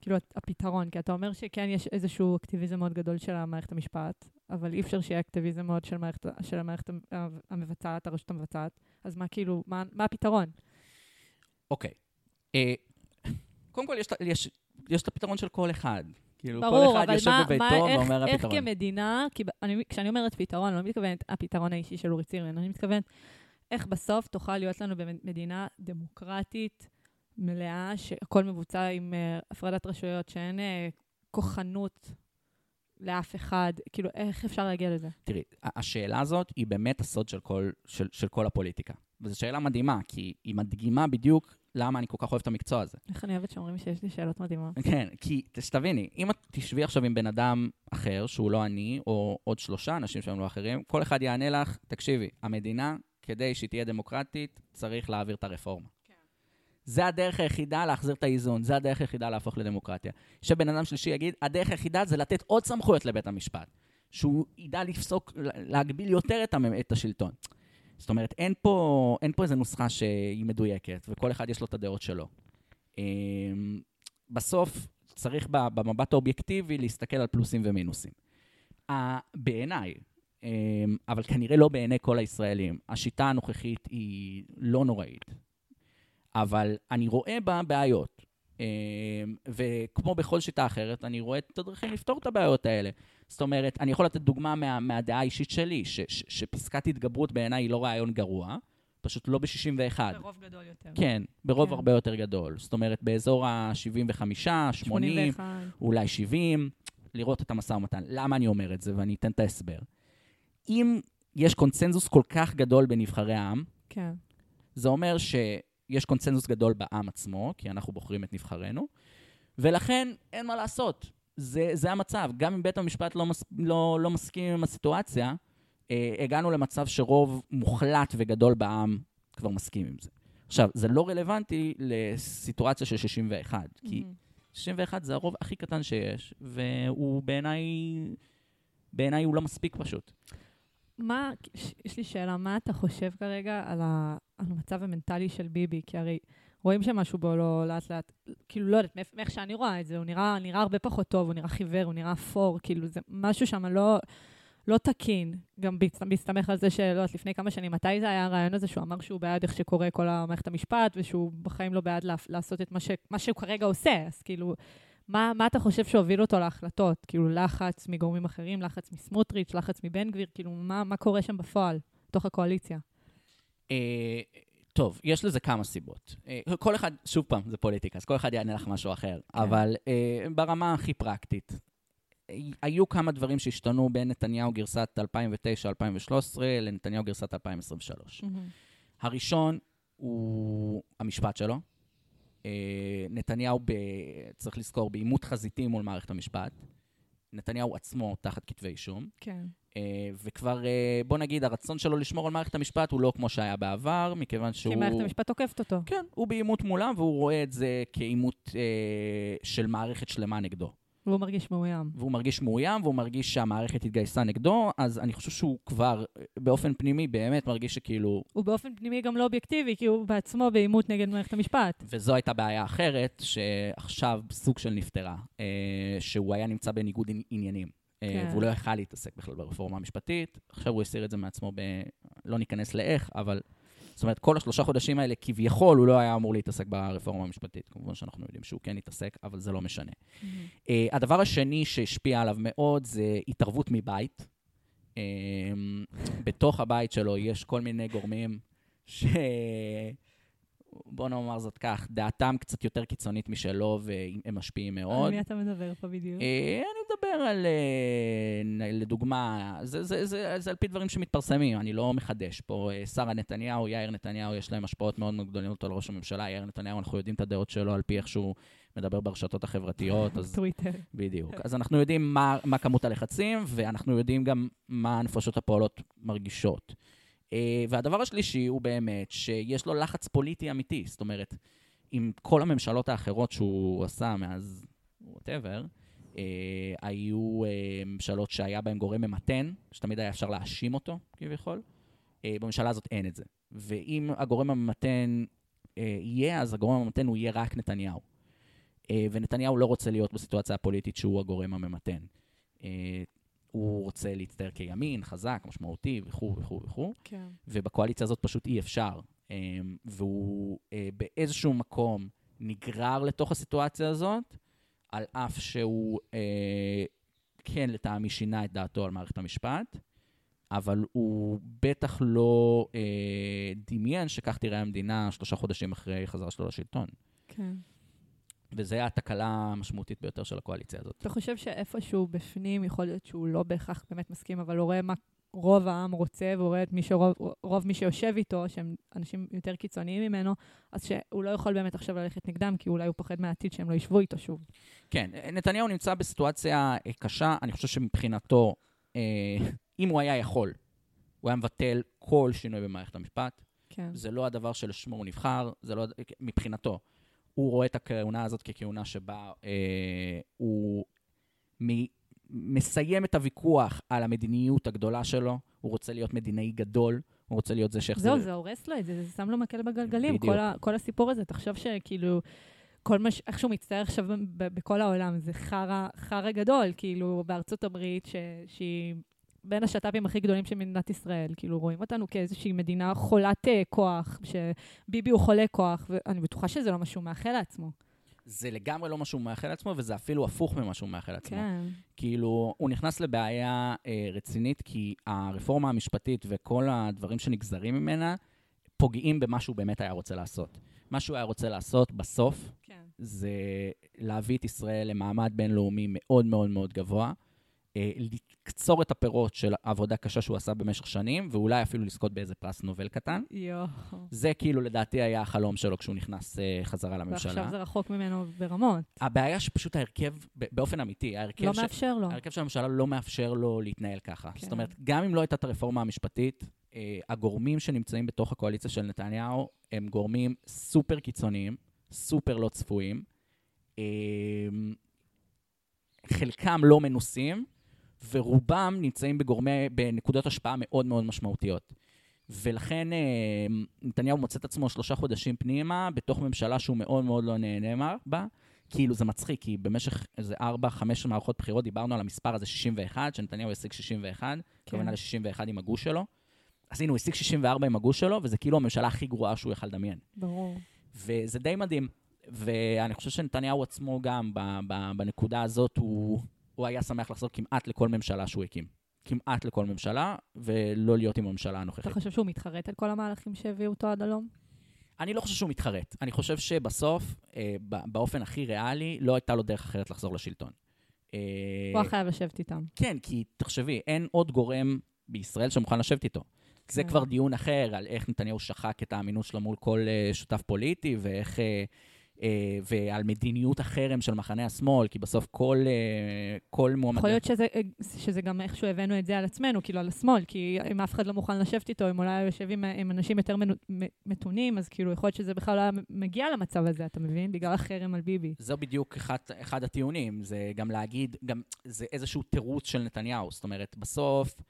כאילו, הפתרון? כי אתה אומר שכן, יש איזשהו אקטיביזם מאוד גדול של המערכת המשפט, אבל אי אפשר שיהיה אקטיביזם מאוד של המערכת, של המערכת המ- המבצעת, הרשות המבצעת. אז מה כאילו, מה, מה הפתרון? אוקיי. אה, קודם כל, יש, יש, יש את הפתרון של כל אחד. כאילו, ברור, כל אחד יושב מה, בביתו מה, איך, ואומר איך הפתרון. כמדינה, כי אני, כשאני אומרת פתרון, אני לא מתכוונת הפתרון האישי של אורי צירלין, אני מתכוונת איך בסוף תוכל להיות לנו במדינה דמוקרטית, מלאה, שהכל מבוצע עם uh, הפרדת רשויות, שאין uh, כוחנות לאף אחד, כאילו, איך אפשר להגיע לזה? תראי, השאלה הזאת היא באמת הסוד של כל, של, של כל הפוליטיקה. וזו שאלה מדהימה, כי היא מדגימה בדיוק למה אני כל כך אוהב את המקצוע הזה. איך אני אוהבת שאומרים שיש לי שאלות מדהימות. כן, כי שתביני, אם את תשבי עכשיו עם בן אדם אחר, שהוא לא אני, או עוד שלושה אנשים שהם לא אחרים, כל אחד יענה לך, תקשיבי, המדינה, כדי שהיא תהיה דמוקרטית, צריך להעביר את הרפורמה. זה הדרך היחידה להחזיר את האיזון, זה הדרך היחידה להפוך לדמוקרטיה. שבן אדם שלישי יגיד, הדרך היחידה זה לתת עוד סמכויות לבית המשפט. שהוא ידע לפסוק, להגביל יותר את, המ- את השלטון. זאת אומרת, אין פה, אין פה איזו נוסחה שהיא מדויקת, וכל אחד יש לו את הדעות שלו. אמ, בסוף צריך במבט האובייקטיבי להסתכל על פלוסים ומינוסים. בעיניי, אמ, אבל כנראה לא בעיני כל הישראלים, השיטה הנוכחית היא לא נוראית, אבל אני רואה בה בעיות. אמ, וכמו בכל שיטה אחרת, אני רואה את הדרכים לפתור את הבעיות האלה. זאת אומרת, אני יכול לתת דוגמה מה, מהדעה האישית שלי, ש, ש, שפסקת התגברות בעיניי היא לא רעיון גרוע, פשוט לא ב-61. ברוב גדול יותר. כן, ברוב כן. הרבה יותר גדול. זאת אומרת, באזור ה-75, 80, 81. אולי 70, לראות את המשא ומתן. למה אני אומר את זה? ואני אתן את ההסבר. אם יש קונצנזוס כל כך גדול בנבחרי העם, כן. זה אומר שיש קונצנזוס גדול בעם עצמו, כי אנחנו בוחרים את נבחרינו, ולכן אין מה לעשות. זה, זה המצב. גם אם בית המשפט לא, מס, לא, לא מסכים עם הסיטואציה, אה, הגענו למצב שרוב מוחלט וגדול בעם כבר מסכים עם זה. עכשיו, זה לא רלוונטי לסיטואציה של 61, כי מהמם. 61 זה הרוב הכי קטן שיש, והוא בעיניי, בעיניי הוא לא מספיק פשוט. מה, יש לי שאלה, מה אתה חושב כרגע על, ה, על המצב המנטלי של ביבי? כי הרי רואים שמשהו בו לא לאט לאט, כאילו, לא יודעת, מאיך- שאני רואה את זה, הוא נראה, נראה הרבה פחות טוב, הוא נראה חיוור, הוא נראה אפור, כאילו, זה משהו שם לא, לא תקין. גם בהסת- בהסתמך על זה שלא יודעת, לפני כמה שנים, מתי זה היה הרעיון הזה שהוא אמר שהוא בעד איך שקורה כל המערכת המשפט, ושהוא בחיים לא בעד לעשות את מה, ש, מה שהוא כרגע עושה, אז כאילו... מה, מה אתה חושב שהוביל אותו להחלטות? כאילו, לחץ מגורמים אחרים, לחץ מסמוטריץ', לחץ מבן גביר, כאילו, מה, מה קורה שם בפועל, בתוך הקואליציה? אה, טוב, יש לזה כמה סיבות. אה, כל אחד, שוב פעם, זה פוליטיקה, אז כל אחד יענה לך משהו אחר. כן. אבל אה, ברמה הכי פרקטית, היו כמה דברים שהשתנו בין נתניהו גרסת 2009-2013 לנתניהו גרסת 2023. הראשון הוא המשפט שלו. אה, נתניהו, ב, צריך לזכור, בעימות חזיתי מול מערכת המשפט. נתניהו עצמו תחת כתבי אישום. כן. אה, וכבר, אה, בוא נגיד, הרצון שלו לשמור על מערכת המשפט הוא לא כמו שהיה בעבר, מכיוון שהוא... כי מערכת המשפט תוקפת אותו. כן, הוא בעימות מולם, והוא רואה את זה כעימות אה, של מערכת שלמה נגדו. והוא מרגיש מאוים. והוא מרגיש מאוים, והוא מרגיש שהמערכת התגייסה נגדו, אז אני חושב שהוא כבר, באופן פנימי, באמת מרגיש שכאילו... הוא באופן פנימי גם לא אובייקטיבי, כי הוא בעצמו בעימות נגד מערכת המשפט. וזו הייתה בעיה אחרת, שעכשיו סוג של נפתרה, אה, שהוא היה נמצא בניגוד עני- עניינים. אה, כן. והוא לא יכל להתעסק בכלל ברפורמה המשפטית. עכשיו הוא הסיר את זה מעצמו ב... לא ניכנס לאיך, אבל... זאת אומרת, כל השלושה חודשים האלה, כביכול, הוא לא היה אמור להתעסק ברפורמה המשפטית. כמובן שאנחנו יודעים שהוא כן התעסק, אבל זה לא משנה. Uh, הדבר השני שהשפיע עליו מאוד זה התערבות מבית. Uh, בתוך הבית שלו יש כל מיני גורמים ש... בוא נאמר זאת כך, דעתם קצת יותר קיצונית משלו והם משפיעים מאוד. על מי אתה מדבר פה בדיוק? אה, אני מדבר על, אה, לדוגמה, זה, זה, זה, זה על פי דברים שמתפרסמים, אני לא מחדש פה. אה, שרה נתניהו, יאיר נתניהו, יש להם השפעות מאוד מאוד גדולות על ראש הממשלה. יאיר נתניהו, אנחנו יודעים את הדעות שלו על פי איך שהוא מדבר ברשתות החברתיות, אז טוויטר. בדיוק. אז אנחנו יודעים מה, מה כמות הלחצים, ואנחנו יודעים גם מה הנפשות הפועלות מרגישות. אה, והדבר השלישי הוא באמת שיש לו לחץ פוליטי אמיתי. זאת אומרת, עם כל הממשלות האחרות שהוא עשה מאז ווטאבר, אה, היו אה, ממשלות שהיה בהן גורם ממתן, שתמיד היה אפשר להאשים אותו, כביכול. אה, בממשלה הזאת אין את זה. ואם הגורם הממתן אה, יהיה, אז הגורם הממתן הוא יהיה רק נתניהו. אה, ונתניהו לא רוצה להיות בסיטואציה הפוליטית שהוא הגורם הממתן. אה, הוא רוצה להצטייר כימין, חזק, משמעותי וכו' וכו' וכו', כן. ובקואליציה הזאת פשוט אי אפשר. אה, והוא אה, באיזשהו מקום נגרר לתוך הסיטואציה הזאת, על אף שהוא אה, כן לטעמי שינה את דעתו על מערכת המשפט, אבל הוא בטח לא אה, דמיין שכך תראה המדינה שלושה חודשים אחרי חזרה שלו לשלטון. כן. וזו התקלה המשמעותית ביותר של הקואליציה הזאת. אתה חושב שאיפשהו בפנים, יכול להיות שהוא לא בהכרח באמת מסכים, אבל הוא רואה מה רוב העם רוצה, והוא רואה את מי שרוב רוב מי שיושב איתו, שהם אנשים יותר קיצוניים ממנו, אז שהוא לא יכול באמת עכשיו ללכת נגדם, כי אולי הוא פוחד מהעתיד שהם לא ישבו איתו שוב. כן, נתניהו נמצא בסיטואציה אה, קשה, אני חושב שמבחינתו, אה, אם הוא היה יכול, הוא היה מבטל כל שינוי במערכת המשפט. כן. זה לא הדבר שלשמו הוא נבחר, זה לא, מבחינתו. הוא רואה את הכהונה הזאת ככהונה שבה אה, הוא מ, מסיים את הוויכוח על המדיניות הגדולה שלו, הוא רוצה להיות מדינאי גדול, הוא רוצה להיות זה שיחזיר... זהו, זה הורס לו את זה, זה שם לו מקל בגלגלים, בדיוק. כל, ה, כל הסיפור הזה. תחשוב שכאילו, כל מה, ש- איך שהוא מצטייר עכשיו ב- בכל העולם, זה חרא, חרא גדול, כאילו, בארצות הברית, ש, שהיא בין השת"פים הכי גדולים של מדינת ישראל. כאילו, רואים אותנו כאיזושהי מדינה חולת אה, כוח, שביבי הוא חולה כוח, ואני בטוחה שזה לא מה שהוא מאחל לעצמו. זה לגמרי לא מה שהוא מאחל לעצמו, וזה אפילו הפוך ממה שהוא מאחל לעצמו. כן. כאילו, הוא נכנס לבעיה אה, רצינית, כי הרפורמה המשפטית וכל הדברים שנגזרים ממנה פוגעים במה שהוא באמת היה רוצה לעשות. מה שהוא היה רוצה לעשות בסוף, כן. זה להביא את ישראל למעמד בינלאומי מאוד מאוד מאוד גבוה, לקצור את הפירות של העבודה קשה שהוא עשה במשך שנים, ואולי אפילו לזכות באיזה פרס נובל קטן. יואו. זה כאילו, לדעתי, היה החלום שלו כשהוא נכנס אה, חזרה לממשלה. ועכשיו זה רחוק ממנו ברמות. הבעיה שפשוט ההרכב, באופן אמיתי, ההרכב לא ש- מאפשר לו. ההרכב של הממשלה לא מאפשר לו להתנהל ככה. כן. זאת אומרת, גם אם לא הייתה את הרפורמה המשפטית, אה, הגורמים שנמצאים בתוך הקואליציה של נתניהו הם גורמים סופר קיצוניים, סופר לא צפויים, אה, חלקם לא מנוסים, ורובם נמצאים בגורמי, בנקודות השפעה מאוד מאוד משמעותיות. ולכן אה, נתניהו מוצא את עצמו שלושה חודשים פנימה, בתוך ממשלה שהוא מאוד מאוד לא נהנה בה. כאילו זה מצחיק, כי במשך איזה ארבע, חמש מערכות בחירות דיברנו על המספר הזה 61, שנתניהו השיג 61, הכוונה ל-61 עם הגוש שלו. אז הנה, הוא השיג 64 עם הגוש שלו, וזה כאילו הממשלה הכי גרועה שהוא יכל לדמיין. ברור. וזה די מדהים. ואני חושב שנתניהו עצמו גם, בנקודה הזאת, הוא, הוא היה שמח לחזור כמעט לכל ממשלה שהוא הקים. כמעט לכל ממשלה, ולא להיות עם הממשלה אתה הנוכחית. חושב שהוא מתחרט על כל המהלכים שהביאו אותו עד הלום? אני לא חושב שהוא מתחרט. אני חושב שבסוף, אה, באופן הכי ריאלי, לא הייתה לו דרך אחרת לחזור לשלטון. אה, הוא היה חייב לשבת איתם. כן, כי תחשבי, אין עוד גורם בישראל שמוכן לשבת איתו. זה כן. כבר דיון אחר על איך נתניהו שחק את האמינות שלו מול כל uh, שותף פוליטי, ואיך... Uh, ועל מדיניות החרם של מחנה השמאל, כי בסוף כל, uh, כל מועמד... יכול להיות שזה, שזה גם איכשהו הבאנו את זה על עצמנו, כאילו על השמאל, כי אם אף אחד לא מוכן לשבת איתו, אם אולי הוא יושב עם, עם אנשים יותר מתונים, אז כאילו יכול להיות שזה בכלל לא היה מגיע למצב הזה, אתה מבין? בגלל החרם על ביבי. זהו בדיוק אחד, אחד הטיעונים, זה גם להגיד, גם זה איזשהו תירוץ של נתניהו. זאת אומרת, בסוף אה,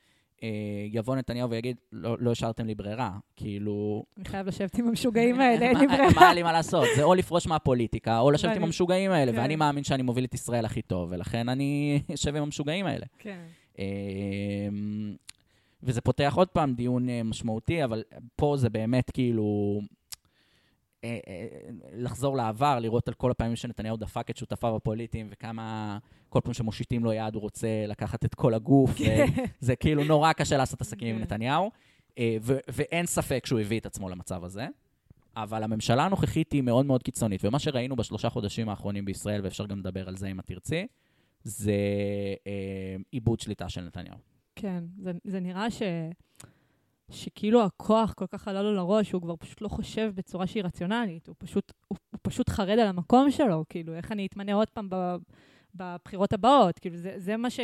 יבוא נתניהו ויגיד, לא, לא השארתם לי ברירה. כאילו, אני חייב לשבת עם המשוגעים האלה, אין לי ברירה. מה היה לי מה לעשות? זה או לפרוש מהפוליטיקה, או לשבת עם המשוגעים האלה, כן. ואני מאמין שאני מוביל את ישראל הכי טוב, ולכן אני אשב עם המשוגעים האלה. כן. אמ, וזה פותח עוד פעם דיון אה, משמעותי, אבל פה זה באמת כאילו אה, אה, לחזור לעבר, לראות על כל הפעמים שנתניהו דפק את שותפיו הפוליטיים, וכמה כל פעם שמושיטים לו יד הוא רוצה לקחת את כל הגוף, וזה כאילו נורא קשה לעשות עסקים עם כן. נתניהו, אה, ו- ואין ספק שהוא הביא את עצמו למצב הזה. אבל הממשלה הנוכחית היא מאוד מאוד קיצונית, ומה שראינו בשלושה חודשים האחרונים בישראל, ואפשר גם לדבר על זה אם את תרצי, זה איבוד שליטה של נתניהו. כן, זה, זה נראה ש... שכאילו הכוח כל כך עלה לו לראש, הוא כבר פשוט לא חושב בצורה שהיא רציונלית, הוא פשוט, הוא, הוא פשוט חרד על המקום שלו, כאילו, איך אני אתמנה עוד פעם בבחירות הבאות, כאילו, זה, זה מה ש...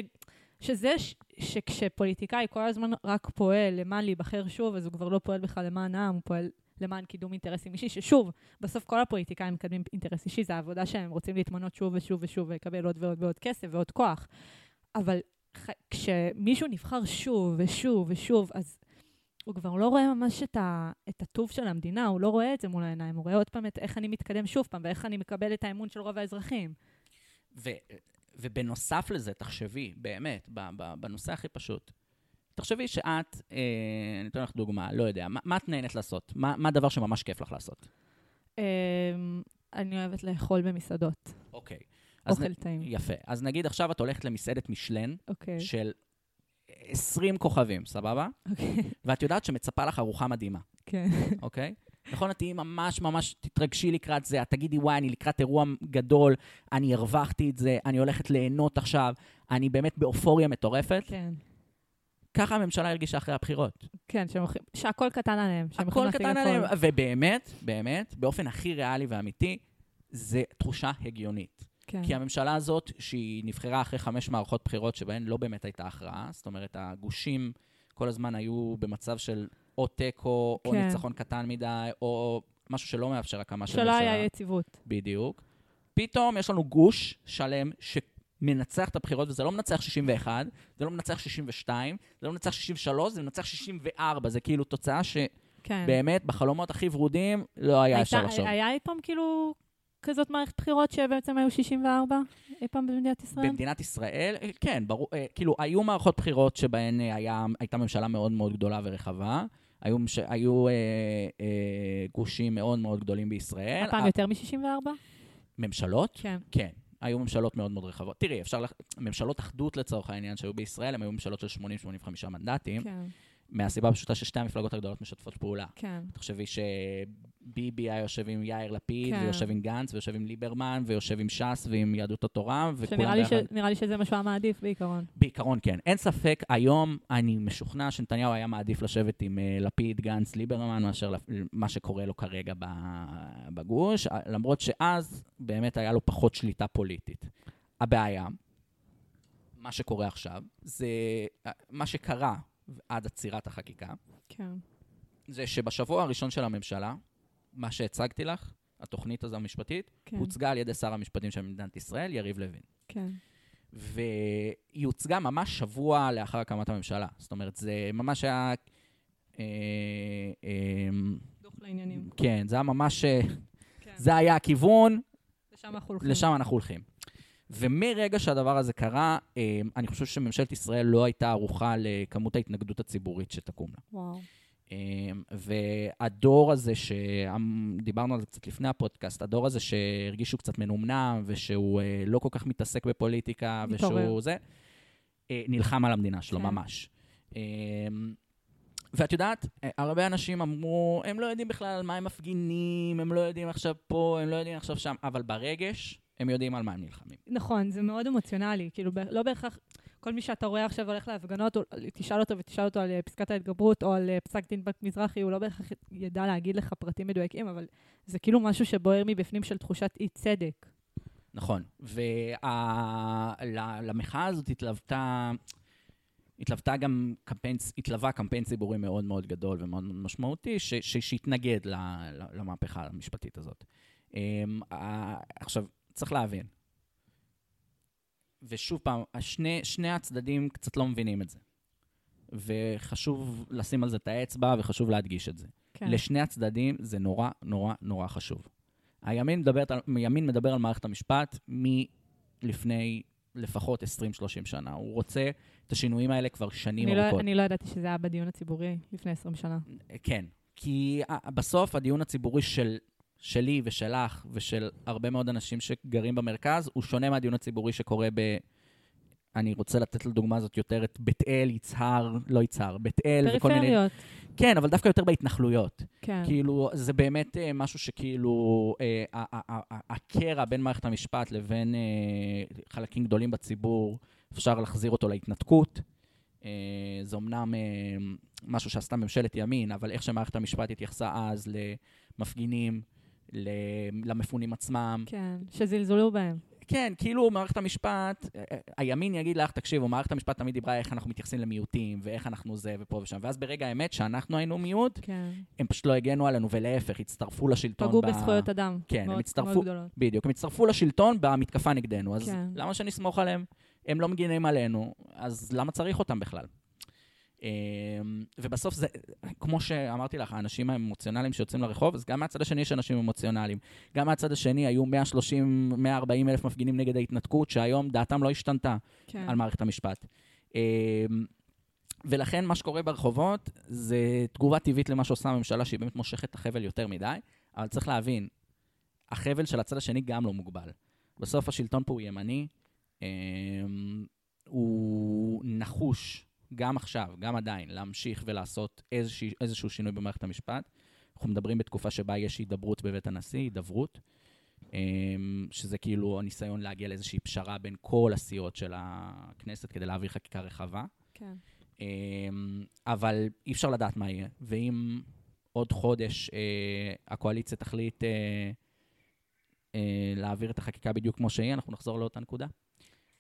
שזה ש, שכשפוליטיקאי כל הזמן רק פועל למען להיבחר שוב, אז הוא כבר לא פועל בכלל למען העם, הוא פועל למען קידום אינטרסים אישי, ששוב, בסוף כל הפוליטיקאים מקדמים אינטרס אישי, זה העבודה שהם רוצים להתמנות שוב ושוב ושוב ולקבל עוד ועוד ועוד כסף ועוד כוח. אבל כשמישהו נבחר שוב ושוב ושוב, אז הוא כבר לא רואה ממש את, ה, את הטוב של המדינה, הוא לא רואה את זה מול העיניים, הוא רואה עוד פעם את איך אני מתקדם שוב פעם, ואיך אני מקבל את האמון של רוב האזרחים. ו, ובנוסף לזה, תחשבי, באמת, ב, ב, בנושא הכי פשוט, תחשבי שאת, אה, אני אתן לך דוגמה, לא יודע, מה, מה את נהנית לעשות? מה, מה הדבר שממש כיף לך לעשות? אמ, אני אוהבת לאכול במסעדות, אוקיי. אוכל נ, טעים. יפה. אז נגיד עכשיו את הולכת למסעדת משלן אוקיי, של 20 כוכבים, סבבה? אוקיי, ואת יודעת שמצפה לך ארוחה מדהימה, כן. אוקיי? נכון, את תהיי ממש ממש, תתרגשי לקראת זה, את תגידי, וואי, אני לקראת אירוע גדול, אני הרווחתי את זה, אני הולכת ליהנות עכשיו, אני באמת באופוריה מטורפת. כן, ככה הממשלה הרגישה אחרי הבחירות. כן, הולכים- שהכל קטן עליהם, הכל קטן עליהם. ובאמת, באמת, באופן הכי ריאלי ואמיתי, זה תחושה הגיונית. כן, כי הממשלה הזאת, שהיא נבחרה אחרי חמש מערכות בחירות שבהן לא באמת הייתה הכרעה, זאת אומרת, הגושים כל הזמן היו במצב של או תיקו, או כן. ניצחון קטן מדי, או משהו שלא מאפשר הקמה של ממשלה. שלא היה יציבות. בדיוק. פתאום יש לנו גוש שלם שמנצח את הבחירות, וזה לא מנצח 61, זה לא מנצח 62, זה לא מנצח 63, זה מנצח 64. זה כאילו תוצאה כן. שבאמת, בחלומות הכי ורודים, לא היה אפשר לחשוב. היה אי פעם כאילו כזאת מערכת בחירות שבעצם היו 64 אי פעם במדינת ישראל? במדינת ישראל, אה, כן, ברור, אה, כאילו, היו מערכות בחירות שבהן אה, היה, הייתה ממשלה מאוד מאוד גדולה ורחבה. היו, היו אה, אה, גושים מאוד מאוד גדולים בישראל. הפעם יותר מ-64? ממשלות? כן. כן. היו ממשלות מאוד מאוד רחבות. תראי, אפשר, לח... ממשלות אחדות לצורך העניין שהיו בישראל, הם היו ממשלות של 80-85 מנדטים, כן, מהסיבה הפשוטה ששתי המפלגות הגדולות משתפות פעולה. כן. תחשבי שביבי היה יושב עם יאיר לפיד, כן. ויושב עם גנץ, ויושב עם ליברמן, ויושב עם ש"ס ועם יהדות התורה, וכולם לי, ש... ביחד. נראה לי שזה מה שהוא היה מעדיף בעיקרון. בעיקרון כן. אין ספק, היום אני משוכנע שנתניהו היה מעדיף לשבת עם uh, לפיד, גנץ, ליברמן, מאשר לפ- מה שקורה לו כרגע בגוש, אה, למרות שאז באמת היה לו פחות שליטה פוליטית. הבעיה, מה שקורה עכשיו, זה אה, מה שקרה עד עצירת החקיקה, כן. זה שבשבוע הראשון של הממשלה, מה שהצגתי לך, התוכנית הזו המשפטית, כן. הוצגה על ידי שר המשפטים של מדינת ישראל, יריב לוין. כן. והיא הוצגה ממש שבוע לאחר הקמת הממשלה. זאת אומרת, זה ממש היה... אה, אה, דוח לעניינים. כן, זה היה ממש... אה, כן. זה היה הכיוון, לשם אנחנו הולכים. לשם אנחנו הולכים. ומרגע שהדבר הזה קרה, אה, אני חושב שממשלת ישראל לא הייתה ערוכה לכמות ההתנגדות הציבורית שתקום לה. וואו. אה, והדור הזה, שדיברנו על זה קצת לפני הפודקאסט, הדור הזה שהרגישו קצת מנומנם, ושהוא אה, לא כל כך מתעסק בפוליטיקה. ושהוא זה, אה, נלחם על המדינה שלו, כן. ממש. ואת יודעת, אה, הרבה אנשים אמרו, הם לא יודעים בכלל על מה הם מפגינים, הם לא יודעים עכשיו פה, הם לא יודעים עכשיו שם, אבל ברגש, הם יודעים על מה הם נלחמים. נכון, זה מאוד אמוציונלי. כאילו, לא בהכרח... כל מי שאתה רואה עכשיו הולך להפגנות, תשאל אותו ותשאל אותו על אה, פסקת ההתגברות או על אה, פסק דין בנק מזרחי, הוא לא בהכרח ידע להגיד לך פרטים מדויקים, אבל זה כאילו משהו שבוער מבפנים של תחושת אי צדק. נכון. ולמחאה הזאת התלוותה, התלוותה גם קמפיין, התלווה קמפיין ציבורי מאוד מאוד גדול ומאוד מאוד משמעותי, ש, ש, שהתנגד ל, ל, למהפכה המשפטית הזאת. Um, עכשיו, צריך להבין, ושוב פעם, השני, שני הצדדים קצת לא מבינים את זה. וחשוב לשים על זה את האצבע, וחשוב להדגיש את זה. כן. לשני הצדדים זה נורא נורא נורא חשוב. הימין, מדברת על, הימין מדבר על מערכת המשפט מלפני לפחות 20-30 שנה. הוא רוצה את השינויים האלה כבר שנים אני לא, ארוכות. אני לא ידעתי שזה היה בדיון הציבורי לפני 20 שנה. כן, כי ה- בסוף הדיון הציבורי של, שלי ושלך ושל הרבה מאוד אנשים שגרים במרכז, הוא שונה מהדיון הציבורי שקורה ב... אני רוצה לתת לדוגמה הזאת יותר את בית אל, יצהר, לא יצהר, בית אל וכל מיני... פריפריות, כן, אבל דווקא יותר בהתנחלויות. כן. כאילו, זה באמת אה, משהו שכאילו, אה, הקרע בין מערכת המשפט לבין אה, חלקים גדולים בציבור, אפשר להחזיר אותו להתנתקות. אה, זה אמנם אה, משהו שעשתה ממשלת ימין, אבל איך שמערכת המשפט התייחסה אז למפגינים, למפונים עצמם. כן, שזלזלו בהם. כן, כאילו מערכת המשפט, הימין יגיד לך, תקשיבו, מערכת המשפט תמיד דיברה איך אנחנו מתייחסים למיעוטים, ואיך אנחנו זה ופה ושם, ואז ברגע האמת, שאנחנו היינו מיעוט, כן. הם פשוט לא הגנו עלינו, ולהפך, הצטרפו לשלטון. פגעו ב- בזכויות אדם. כן, הם מאוד- הצטרפו- מאוד גדולות. בדיוק, הם הצטרפו לשלטון במתקפה נגדנו, אז כן. למה שנסמוך עליהם? הם לא מגינים עלינו, אז למה צריך אותם בכלל? אמ, ובסוף זה, כמו שאמרתי לך, האנשים האמוציונליים שיוצאים לרחוב, אז גם מהצד השני יש אנשים אמוציונליים. גם מהצד השני היו 130, 140 אלף מפגינים נגד ההתנתקות, שהיום דעתם לא השתנתה. כן. על מערכת המשפט. אמ, ולכן מה שקורה ברחובות זה תגובה טבעית למה שעושה הממשלה, שהיא באמת מושכת את החבל יותר מדי, אבל צריך להבין, החבל של הצד השני גם לא מוגבל. בסוף השלטון פה הוא ימני, אמ, הוא נחוש, גם עכשיו, גם עדיין, להמשיך ולעשות איזושהי, איזשהו שינוי במערכת המשפט. אנחנו מדברים בתקופה שבה יש הידברות בבית הנשיא, הידברות, אמ, שזה כאילו הניסיון להגיע לאיזושהי פשרה בין כל הסיעות של הכנסת כדי להעביר חקיקה רחבה. כן. אמ, אבל אי אפשר לדעת מה יהיה. ואם עוד חודש אה, הקואליציה תחליט אה, אה, להעביר את החקיקה בדיוק כמו שהיא, אנחנו נחזור לאותה נקודה.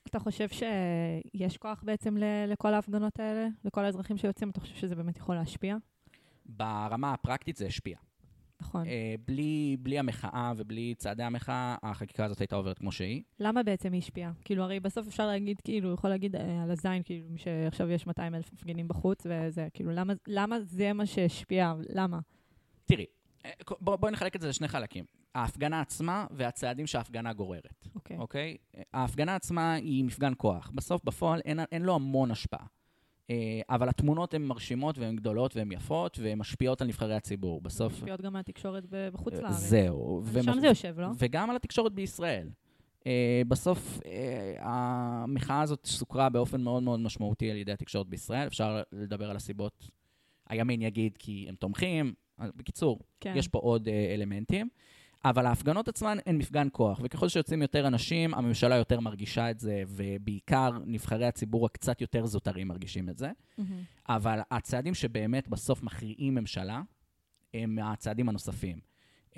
אתה חושב שיש כוח בעצם ל- לכל ההפגנות האלה? לכל האזרחים שיוצאים? אתה חושב שזה באמת יכול להשפיע? ברמה הפרקטית זה השפיע. נכון. אה, בלי, בלי המחאה ובלי צעדי המחאה, החקיקה הזאת הייתה עוברת כמו שהיא. למה בעצם היא השפיעה? כאילו, הרי בסוף אפשר להגיד, כאילו, יכול להגיד אה, על הזין, כאילו, שעכשיו יש 200 אלף מפגינים בחוץ, וזה, כאילו, למה, למה זה מה שהשפיע? למה? תראי, אה, בוא- בואי נחלק את זה לשני חלקים. ההפגנה עצמה והצעדים שההפגנה גוררת. אוקיי. אוקיי? ההפגנה עצמה היא מפגן כוח. בסוף, בפועל, אין, אין לו המון השפעה. אה, אבל התמונות הן מרשימות והן גדולות והן יפות והן משפיעות על נבחרי הציבור. בסוף... משפיעות גם מהתקשורת ב- בחוץ אה, לארץ. זהו. שם זה יושב, לא? וגם על התקשורת בישראל. אה, בסוף, אה, המחאה הזאת סוקרה באופן מאוד מאוד משמעותי על ידי התקשורת בישראל. אפשר לדבר על הסיבות. הימין יגיד כי הם תומכים. בקיצור, כן. יש פה עוד אלמנטים. אבל ההפגנות עצמן הן מפגן כוח, וככל שיוצאים יותר אנשים, הממשלה יותר מרגישה את זה, ובעיקר נבחרי הציבור הקצת יותר זוטרים מרגישים את זה. מהמם. אבל הצעדים שבאמת בסוף מכריעים ממשלה, הם הצעדים הנוספים. Uh,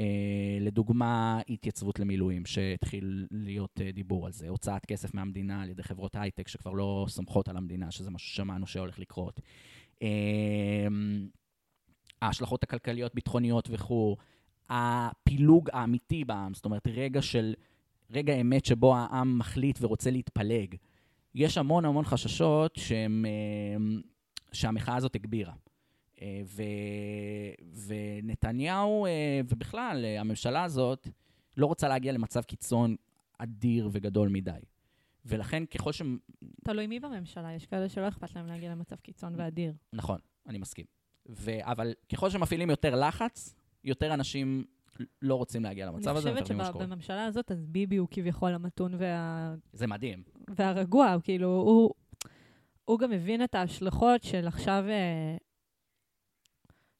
לדוגמה, התייצבות למילואים, שהתחיל להיות uh, דיבור על זה, הוצאת כסף מהמדינה על ידי חברות הייטק שכבר לא סומכות על המדינה, שזה משהו ששמענו שהולך לקרות. Uh, ההשלכות הכלכליות, ביטחוניות וכו', הפילוג האמיתי בעם, זאת אומרת, רגע של, רגע אמת שבו העם מחליט ורוצה להתפלג. יש המון המון חששות שהם, אה, שהמחאה הזאת הגבירה. אה, ו, ונתניהו, אה, ובכלל, הממשלה הזאת, לא רוצה להגיע למצב קיצון אדיר וגדול מדי. ולכן ככל ש... תלוי מי בממשלה, יש כאלה שלא אכפת להם להגיע למצב קיצון ואדיר. נכון, אני מסכים. ו... אבל ככל שמפעילים יותר לחץ, יותר אנשים לא רוצים להגיע למצב הזה. אני חושבת שבממשלה הזאת, אז ביבי הוא כביכול המתון וה... זה מדהים. והרגוע, כאילו, הוא, הוא גם מבין את ההשלכות של עכשיו... אה,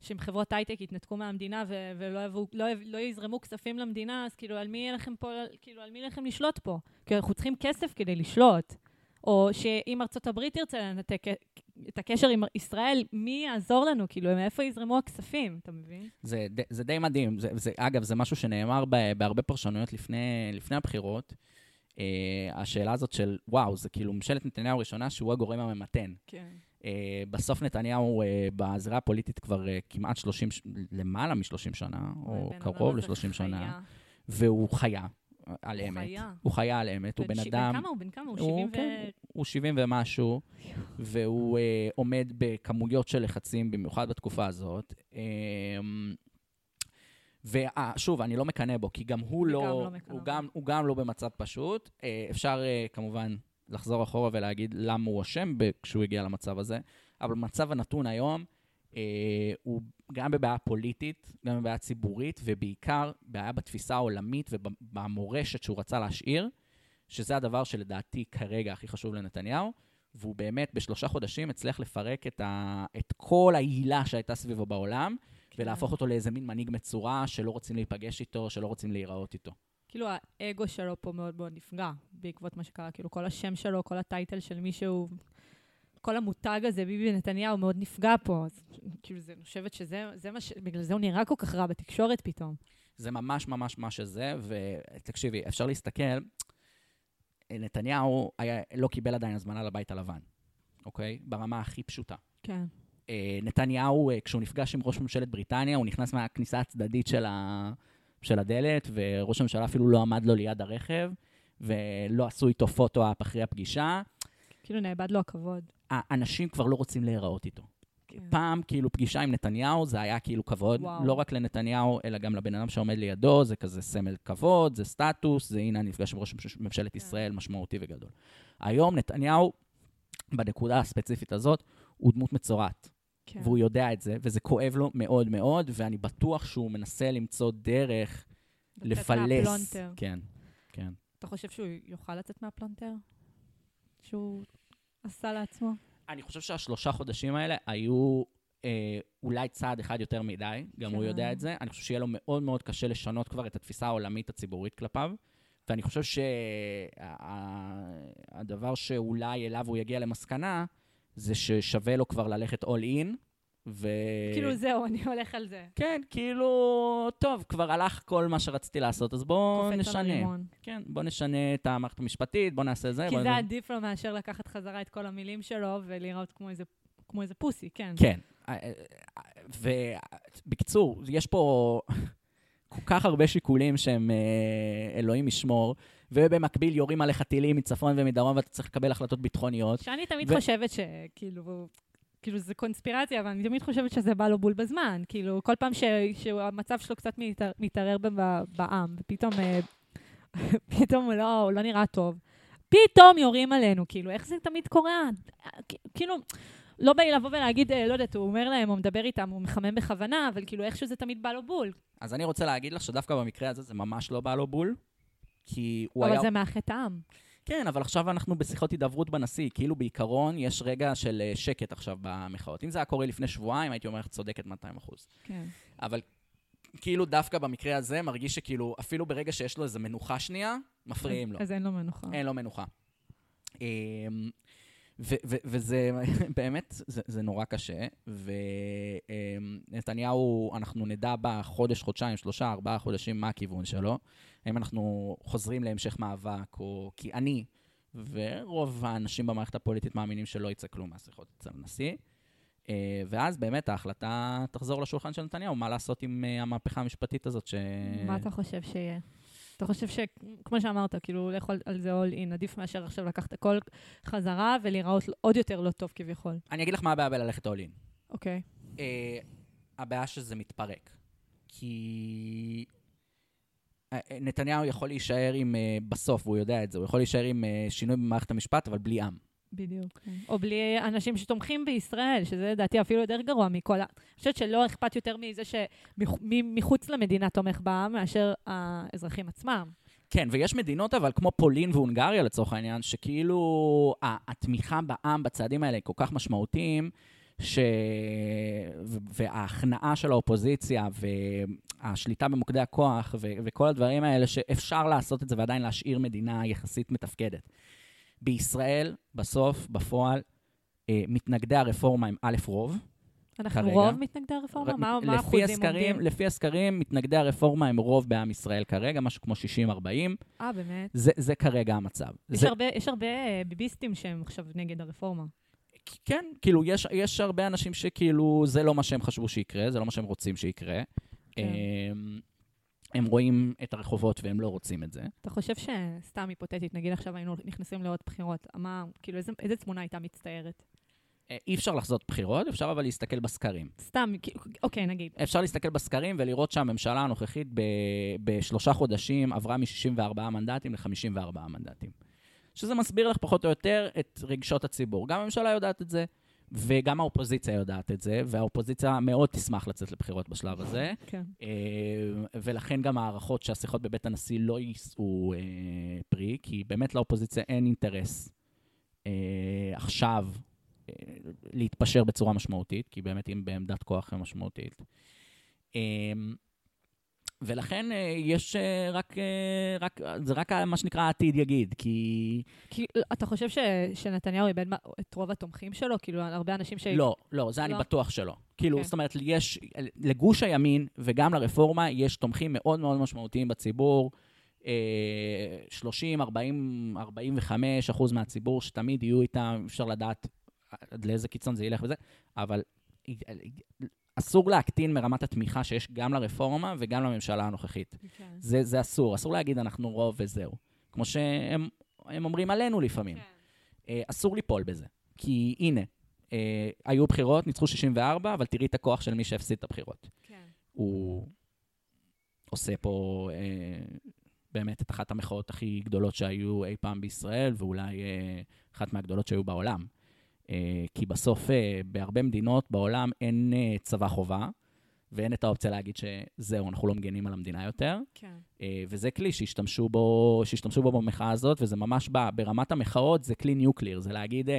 שאם חברות הייטק יתנתקו מהמדינה ו- ולא יבוא, לא, לא יזרמו כספים למדינה, אז כאילו, על מי יהיה לכם פה, כאילו, על מי יהיה לכם לשלוט פה? כי אנחנו צריכים כסף כדי לשלוט. או שאם ארצות הברית תרצה לנתק את הקשר עם ישראל, מי יעזור לנו? כאילו, מאיפה יזרמו הכספים, אתה מבין? זה, זה די מדהים. זה, זה, אגב, זה משהו שנאמר בהרבה פרשנויות לפני, לפני הבחירות. Uh, השאלה הזאת של, וואו, זה כאילו ממשלת נתניהו הראשונה שהוא הגורם הממתן. כן. Uh, בסוף נתניהו uh, בזירה הפוליטית כבר uh, כמעט 30, למעלה מ-30 שנה, או קרוב ל-30 שנה, והוא חיה. על אמת. הוא חיה. הוא חיה על אמת, הוא בן אדם... בן כמה הוא? בן כמה? הוא 70 ו... כן, הוא 70 ומשהו, והוא uh, עומד בכמויות של לחצים, במיוחד בתקופה הזאת. Um, ושוב, אני לא מקנא בו, כי גם הוא לא... לא הוא, גם, הוא גם לא במצב פשוט. Uh, אפשר uh, כמובן לחזור אחורה ולהגיד למה הוא אשם כשהוא הגיע למצב הזה, אבל במצב הנתון היום, אה, הוא גם בבעיה פוליטית, גם בבעיה ציבורית, ובעיקר בעיה בתפיסה העולמית ובמורשת שהוא רצה להשאיר, שזה הדבר שלדעתי כרגע הכי חשוב לנתניהו, והוא באמת בשלושה חודשים הצליח לפרק את, ה, את כל ההילה שהייתה סביבו בעולם, כן. ולהפוך אותו לאיזה מין מנהיג מצורע שלא רוצים להיפגש איתו, שלא רוצים להיראות איתו. כאילו האגו שלו פה מאוד מאוד נפגע בעקבות מה שקרה, כאילו כל השם שלו, כל הטייטל של מישהו, כל המותג הזה, ביבי נתניהו, מאוד נפגע פה. אז כאילו, זה, אני חושבת שזה זה מה ש... בגלל זה הוא נראה כל כך רע בתקשורת פתאום. זה ממש ממש מה שזה, ותקשיבי, אפשר להסתכל, נתניהו היה, לא קיבל עדיין הזמנה לבית הלבן, אוקיי? ברמה הכי פשוטה. כן. אה, נתניהו, אה, כשהוא נפגש עם ראש ממשלת בריטניה, הוא נכנס מהכניסה הצדדית של, ה... של הדלת, וראש הממשלה אפילו לא עמד לו ליד הרכב, ולא עשו איתו פוטו-אפ אחרי הפגישה. כאילו נאבד לו הכבוד. האנשים כבר לא רוצים להיראות איתו. כן. פעם, כאילו, פגישה עם נתניהו, זה היה כאילו כבוד, וואו. לא רק לנתניהו, אלא גם לבן אדם שעומד לידו, זה כזה סמל כבוד, זה סטטוס, זה הנה, נפגש עם ראש ממשלת כן. ישראל, משמעותי וגדול. היום נתניהו, בנקודה הספציפית הזאת, הוא דמות מצורעת. כן. והוא יודע את זה, וזה כואב לו מאוד מאוד, ואני בטוח שהוא מנסה למצוא דרך לפלס. מהפלונטר. כן, כן. אתה חושב שהוא יוכל לצאת מהפלונטר? שהוא עשה לעצמו? אני חושב שהשלושה חודשים האלה היו אה, אולי צעד אחד יותר מדי, גם כן. הוא יודע את זה. אני חושב שיהיה לו מאוד מאוד קשה לשנות כבר את התפיסה העולמית הציבורית כלפיו. ואני חושב שהדבר שאולי אליו הוא יגיע למסקנה, זה ששווה לו כבר ללכת all in, ו... כאילו, זהו, אני הולך על זה. כן, כאילו, טוב, כבר הלך כל מה שרציתי לעשות, אז בואו נשנה. כן, בואו נשנה את המערכת המשפטית, בואו נעשה זה. כי זה עדיף לו מאשר לקחת חזרה את כל המילים שלו ולראות כמו איזה, כמו איזה פוסי, כן. כן. אה, אה, ובקיצור, יש פה כל כך הרבה שיקולים שהם אה, אלוהים ישמור. ובמקביל יורים עליך טילים מצפון ומדרום, ואתה צריך לקבל החלטות ביטחוניות. שאני תמיד ו... חושבת שכאילו, כאילו זה קונספירציה, אבל אני תמיד חושבת שזה בא לו בול בזמן. כאילו, כל פעם ש, שהמצב שלו קצת מתער, מתערער בעם, ופתאום אה, פתאום הוא לא, הוא לא נראה טוב, פתאום יורים עלינו, כאילו, איך זה תמיד קורה? כאילו... לא בא לי לבוא ולהגיד, אה, לא יודעת, הוא אומר להם, הוא מדבר איתם, הוא מחמם בכוונה, אבל כאילו איכשהו זה תמיד בא לו בול. אז אני רוצה להגיד לך שדווקא במקרה הזה זה ממש לא בא לו בול, כי הוא אבל היה... אבל זה מהחטא העם. כן, אבל עכשיו אנחנו בשיחות הידברות בנשיא. כאילו בעיקרון יש רגע של אה, שקט עכשיו במחאות. אם זה היה קורה לפני שבועיים, הייתי אומר צודקת 200 אחוז. כן. אבל כאילו דווקא במקרה הזה מרגיש שכאילו, אפילו ברגע שיש לו איזו מנוחה שנייה, מפריעים לו. אז אין לו מנוחה. אין לו מנוחה. אמ, וזה באמת, זה, זה נורא קשה, ונתניהו, אנחנו נדע בחודש, חודשיים, שלושה, ארבעה חודשים מה הכיוון שלו. האם אנחנו חוזרים להמשך מאבק, או כי אני ורוב האנשים במערכת הפוליטית מאמינים שלא יצא כלום מהשיחות אצל הנשיא. אה, ואז באמת ההחלטה תחזור לשולחן של נתניהו, מה לעשות עם אה, המהפכה המשפטית הזאת ש... מה אתה חושב שיהיה? אתה חושב שכמו שאמרת, כאילו, לאכול על זה all in, עדיף מאשר עכשיו לקחת הכל חזרה ולהיראות עוד יותר לא טוב כביכול. אני אגיד לך מה הבעיה בללכת all in. אוקיי. אה, הבעיה שזה מתפרק. כי אה, אה, נתניהו יכול להישאר עם, אה, בסוף, והוא יודע את זה, הוא יכול להישאר עם שינוי במערכת המשפט, אבל בלי עם. בדיוק. כן. או בלי אנשים שתומכים בישראל, שזה לדעתי אפילו יותר גרוע מכל ה... אני חושבת שלא אכפת יותר מזה שמחוץ למדינה תומך בעם, מאשר האזרחים עצמם. כן, ויש מדינות, אבל כמו פולין והונגריה לצורך העניין, שכאילו התמיכה בעם בצעדים האלה היא כל כך משמעותיים, ש... וההכנעה של האופוזיציה והשליטה במוקדי הכוח ו- וכל הדברים האלה, שאפשר לעשות את זה ועדיין להשאיר מדינה יחסית מתפקדת. בישראל, בסוף, בפועל, אה, מתנגדי הרפורמה הם א' רוב. אנחנו כרגע. רוב מתנגדי הרפורמה? ר- מה מה האחוזים הסקרים, עומדים? לפי הסקרים, מתנגדי הרפורמה הם רוב בעם ישראל כרגע, משהו כמו 60-40. אה, באמת? זה, זה כרגע המצב. יש זה, הרבה- יש הרבה אה, ביביסטים שהם עכשיו נגד הרפורמה. כן, כאילו, יש, יש הרבה אנשים שכאילו, זה לא מה שהם חשבו שיקרה, זה לא מה שהם רוצים שיקרה. כן. הם, רואים את הרחובות והם לא רוצים את זה. אתה חושב שסתם היפותטית, נגיד עכשיו היינו נכנסים לעוד בחירות, מה, כאילו, איזה, איזה תמונה הייתה מצטיירת? אה, אי אפשר לחזות בחירות, אפשר אבל להסתכל בסקרים. סתם, אוקיי, נגיד. אפשר להסתכל בסקרים ולראות שהממשלה הנוכחית ב, בשלושה חודשים עברה מ-64 מנדטים ל-54 מנדטים. שזה מסביר לך פחות או יותר את רגשות הציבור. גם הממשלה יודעת את זה, וגם האופוזיציה יודעת את זה, והאופוזיציה מאוד תשמח לצאת לבחירות בשלב הזה. כן. אה, ולכן גם הערכות שהשיחות בבית הנשיא לא יישאו אה, פרי, כי באמת לאופוזיציה אין אינטרס אה, עכשיו להתפשר בצורה משמעותית, כי באמת היא בעמדת כוח משמעותית. ולכן אה, יש אה, רק, אה, רק, זה רק מה שנקרא העתיד יגיד, כי... כי אתה חושב ש, שנתניהו איבד את רוב התומכים שלו? כאילו, הרבה אנשים ש... לא, לא, זה אני לא? בטוח שלא. כאילו, כן. זאת אומרת, יש, לגוש הימין וגם לרפורמה יש תומכים מאוד מאוד משמעותיים בציבור. אה, 30, 40, 45 אחוז מהציבור שתמיד יהיו איתם, אפשר לדעת עד לאיזה קיצון זה ילך וזה, אבל אסור להקטין מרמת התמיכה שיש גם לרפורמה וגם לממשלה הנוכחית. כן. זה, זה אסור, אסור להגיד אנחנו רוב וזהו. כמו שהם הם אומרים עלינו לפעמים. כן. אה, אסור ליפול בזה. כי הנה, אה, היו בחירות, ניצחו 64, אבל תראי את הכוח של מי שהפסיד את הבחירות. כן. הוא עושה פה אה, באמת את אחת המחאות הכי גדולות שהיו אי פעם בישראל, ואולי אה, אחת מהגדולות שהיו בעולם. אה, כי בסוף, אה, בהרבה מדינות בעולם אין אה, צבא חובה, ואין את האופציה להגיד שזהו, אנחנו לא מגנים על המדינה יותר. כן. וזה כלי שהשתמשו בו, שהשתמשו בו במחאה הזאת, וזה ממש ב, ברמת המחאות, זה כלי ניוקליר, זה להגיד,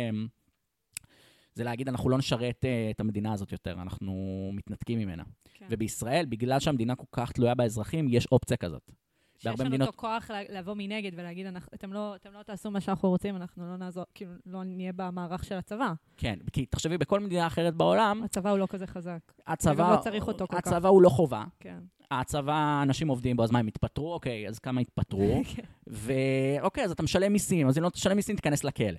זה להגיד, אנחנו לא נשרת אה, את המדינה הזאת יותר, אנחנו מתנתקים ממנה. כן. ובישראל, בגלל שהמדינה כל כך תלויה באזרחים, יש אופציה כזאת. שיש בהרבה לנו מדינות- אותו כוח לבוא מנגד ולהגיד, "אנחנו- אתם לא, אתם לא תעשו מה שאנחנו רוצים, אנחנו לא נעזור, כאילו, לא נהיה במערך של הצבא. כן, כי תחשבי, בכל מדינה אחרת בעולם, הצבא הוא לא כזה חזק. הצבא, לא צריך אותו כל כך. הצבא הוא לא חובה. כן. הצבא, אנשים עובדים בו, אז מה, הם יתפטרו? אוקיי, אז כמה יתפטרו? כן. ואוקיי, אז אתה משלם מיסים, אז אם לא תשלם מיסים, תיכנס לכלא.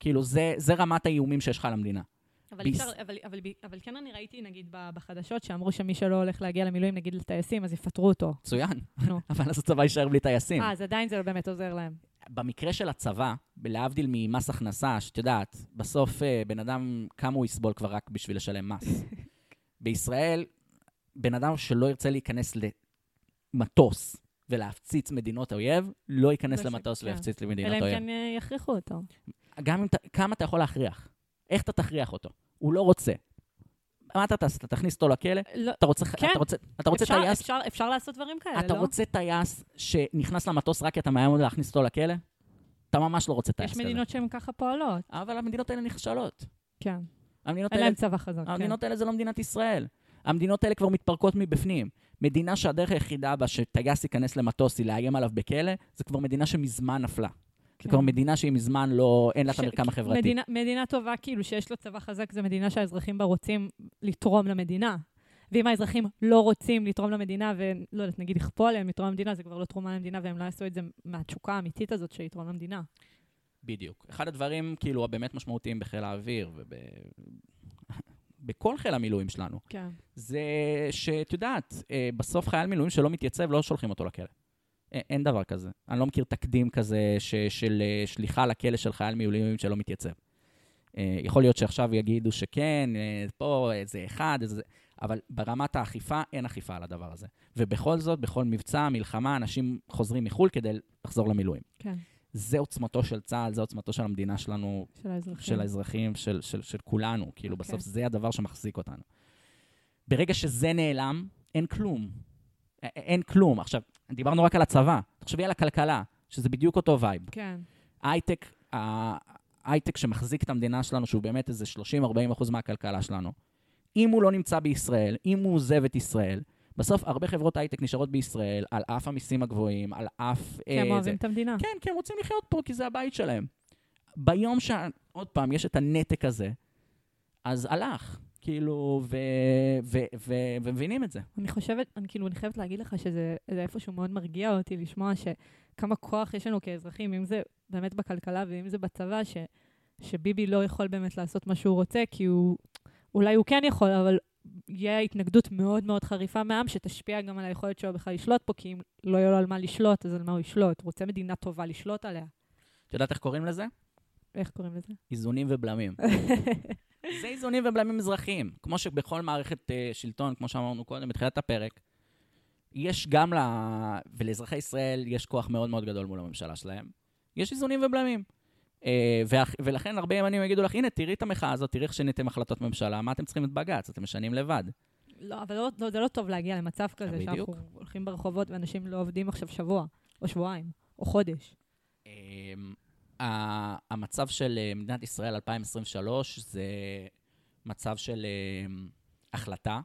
כאילו, זה, זה רמת האיומים שיש לך על המדינה. אבל, ביס- אפשר, אבל, אבל, אבל כן אני ראיתי, נגיד, בחדשות, שאמרו שמי שלא הולך להגיע למילואים, נגיד לטייסים, אז יפטרו אותו. מצוין. נו. אבל אז הצבא יישאר בלי טייסים. אה, אז עדיין זה לא באמת עוזר להם. במקרה של הצבא, להבדיל ממס הכנסה, שאת יודעת, בסוף אה, בן אדם, כמה הוא יסבול כבר רק בשביל לשלם מס. בישראל, בן אדם שלא ירצה להיכנס למטוס ולהפציץ מדינות אויב, לא ייכנס לא למטוס כן. אלא למדינות אם אויב. כן אה, יכריחו אותו. גם אם, כמה אתה יכול להכריח? איך אתה תכריח אותו? הוא לא רוצה. מה אתה תעשה? אתה תכניס אותו לכלא? לא, אתה רוצה, כן. אתה רוצה, אתה רוצה אפשר, טייס? אפשר, אפשר לעשות דברים כאלה, אתה לא? רוצה טייס שנכנס למטוס רק כי אתה מאיים להכניס אותו לכלא? אתה ממש לא רוצה טייס יש כזה. מדינות שהן ככה פועלות. אבל המדינות האלה נכשלות. כן. המדינות אין להם צבא חזק. כן. המדינות האלה זה לא מדינת ישראל. המדינות האלה כבר מתפרקות מבפנים. מדינה שהדרך היחידה בה שטייס ייכנס למטוס היא לאיים עליו בכלא, זה כבר מדינה שמזמן נפלה. כן. כבר מדינה שהיא מזמן לא, אין לה את המרקם החברתי. מדינה, מדינה טובה, כאילו, שיש לה צבא חזק, זו מדינה שהאזרחים בה רוצים לתרום למדינה. ואם האזרחים לא רוצים לתרום למדינה, ולא יודעת, נגיד יכפו עליהם לתרום למדינה, זה כבר לא תרומה למדינה, והם לא יעשו את זה מהתשוקה האמיתית הזאת של לתרום למדינה. בדיוק. אחד הדברים, כאילו, הבאמת משמעותיים בחיל האוויר וב... בכל חיל המילואים שלנו, כן. זה שאת יודעת, אה, בסוף חייל מילואים שלא מתייצב, לא שולחים אותו לכלא. אין דבר כזה. אני לא מכיר תקדים כזה ש, של אה, שליחה לכלא של חייל מילואים שלא מתייצב. אה, יכול להיות שעכשיו יגידו שכן, אה, פה איזה אחד, איזה... אבל ברמת האכיפה, אין אכיפה על הדבר הזה. ובכל זאת, בכל מבצע, מלחמה, אנשים חוזרים מחו"ל כדי לחזור למילואים. כן, זה עוצמתו של צה"ל, זה עוצמתו של המדינה שלנו, של האזרחים. של האזרחים, של, של, של כולנו. כאילו, אוקיי. בסוף זה הדבר שמחזיק אותנו. ברגע שזה נעלם, אין כלום. אין כלום. עכשיו, דיברנו רק על הצבא. תחשבי על הכלכלה, שזה בדיוק אותו vibe. כן, הייטק, ההייטק שמחזיק את המדינה שלנו, שהוא באמת איזה 30-40 אחוז מהכלכלה שלנו, אם הוא לא נמצא בישראל, אם הוא עוזב את ישראל, בסוף הרבה חברות הייטק נשארות בישראל, על אף המיסים הגבוהים, על אף... כי הם אה, אוהבים זה. את המדינה. כן, כי הם רוצים לחיות פה, כי זה הבית שלהם. ביום ש... עוד פעם, יש את הנתק הזה, אז הלך. כאילו, ו... ו... ו... ומבינים את זה. אני חושבת, אני כאילו, אני חייבת להגיד לך שזה זה איפשהו מאוד מרגיע אותי לשמוע שכמה כוח יש לנו כאזרחים, אם זה באמת בכלכלה ואם זה בצבא, ש, שביבי לא יכול באמת לעשות מה שהוא רוצה, כי הוא, אולי הוא כן יכול, אבל יהיה התנגדות מאוד מאוד חריפה מהעם, שתשפיע גם על היכולת שלו בכלל לשלוט פה, כי אם לא יהיה לו על מה לשלוט, אז על מה הוא ישלוט? הוא רוצה מדינה טובה לשלוט עליה. את יודעת איך קוראים לזה? איך קוראים לזה? איזונים ובלמים. זה איזונים ובלמים אזרחיים. כמו שבכל מערכת uh, שלטון, כמו שאמרנו קודם, בתחילת הפרק, יש גם ל... ולאזרחי ישראל יש כוח מאוד מאוד גדול מול הממשלה שלהם. יש איזונים ובלמים. Uh, ואח... ולכן הרבה ימנים יגידו לך, הנה, תראי את המחאה הזאת, תראי איך שיניתם החלטות ממשלה, מה אתם צריכים את בג"ץ? אתם משנים לבד. לא, אבל לא, לא, זה לא טוב להגיע למצב כזה, בדיוק. שאנחנו הולכים ברחובות ואנשים לא עובדים עכשיו שבוע, או שבועיים, או חודש. ה- המצב של אה, מדינת ישראל 2023 זה מצב של אמ, החלטה.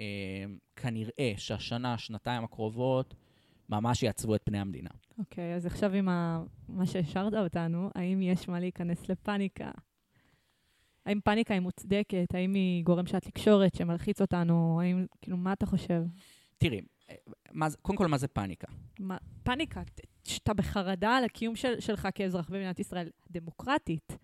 אמ, כנראה שהשנה, שנתיים הקרובות, ממש יעצבו את פני המדינה. אוקיי, אז עכשיו עם ה... מה שהשארת אותנו, האם יש מה להיכנס לפאניקה? האם פאניקה היא מוצדקת? האם היא גורם שעת תקשורת שמלחיץ אותנו? האם, כאילו, מה אתה חושב? תראי, אה, מה קודם כל, מה זה פאניקה? מה, פאניקה, שאתה בחרדה על הקיום של, שלך כאזרח במדינת ישראל דמוקרטית.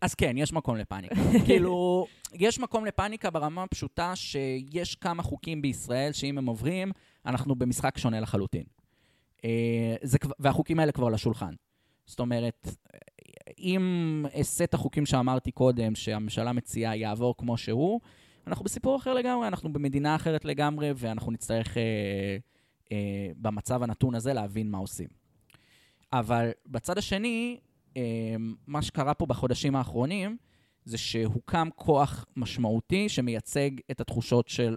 אז כן, יש מקום לפאניקה. כאילו, יש מקום לפאניקה ברמה הפשוטה שיש כמה חוקים בישראל שאם הם עוברים, אנחנו במשחק שונה לחלוטין. אה, זה, והחוקים האלה כבר על השולחן. זאת אומרת, אם סט החוקים שאמרתי קודם, שהממשלה מציעה, יעבור כמו שהוא, אנחנו בסיפור אחר לגמרי, אנחנו במדינה אחרת לגמרי, ואנחנו נצטרך אה, אה, במצב הנתון הזה להבין מה עושים. אבל בצד השני, אה, מה שקרה פה בחודשים האחרונים, זה שהוקם כוח משמעותי שמייצג את התחושות של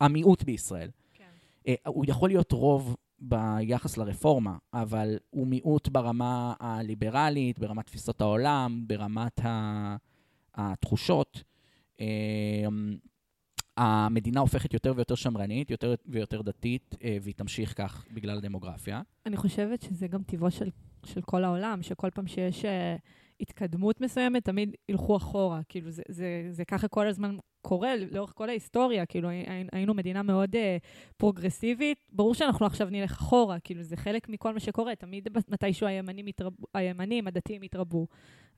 המיעוט בישראל. כן. אה, הוא יכול להיות רוב ביחס לרפורמה, אבל הוא מיעוט ברמה הליברלית, ברמת תפיסות העולם, ברמת התחושות. אה, המדינה הופכת יותר ויותר שמרנית, יותר ויותר דתית, אה, והיא תמשיך כך בגלל הדמוגרפיה. אני חושבת שזה גם טבעו של, של כל העולם, שכל פעם שיש uh, התקדמות מסוימת, תמיד ילכו אחורה. כאילו, זה, זה, זה ככה כל הזמן קורה לאורך כל ההיסטוריה. כאילו, הי- היינו מדינה מאוד uh, פרוגרסיבית, ברור שאנחנו עכשיו נלך אחורה, כאילו, זה חלק מכל מה שקורה. תמיד מתישהו הימנים, יתרבו, הימנים הדתיים יתרבו,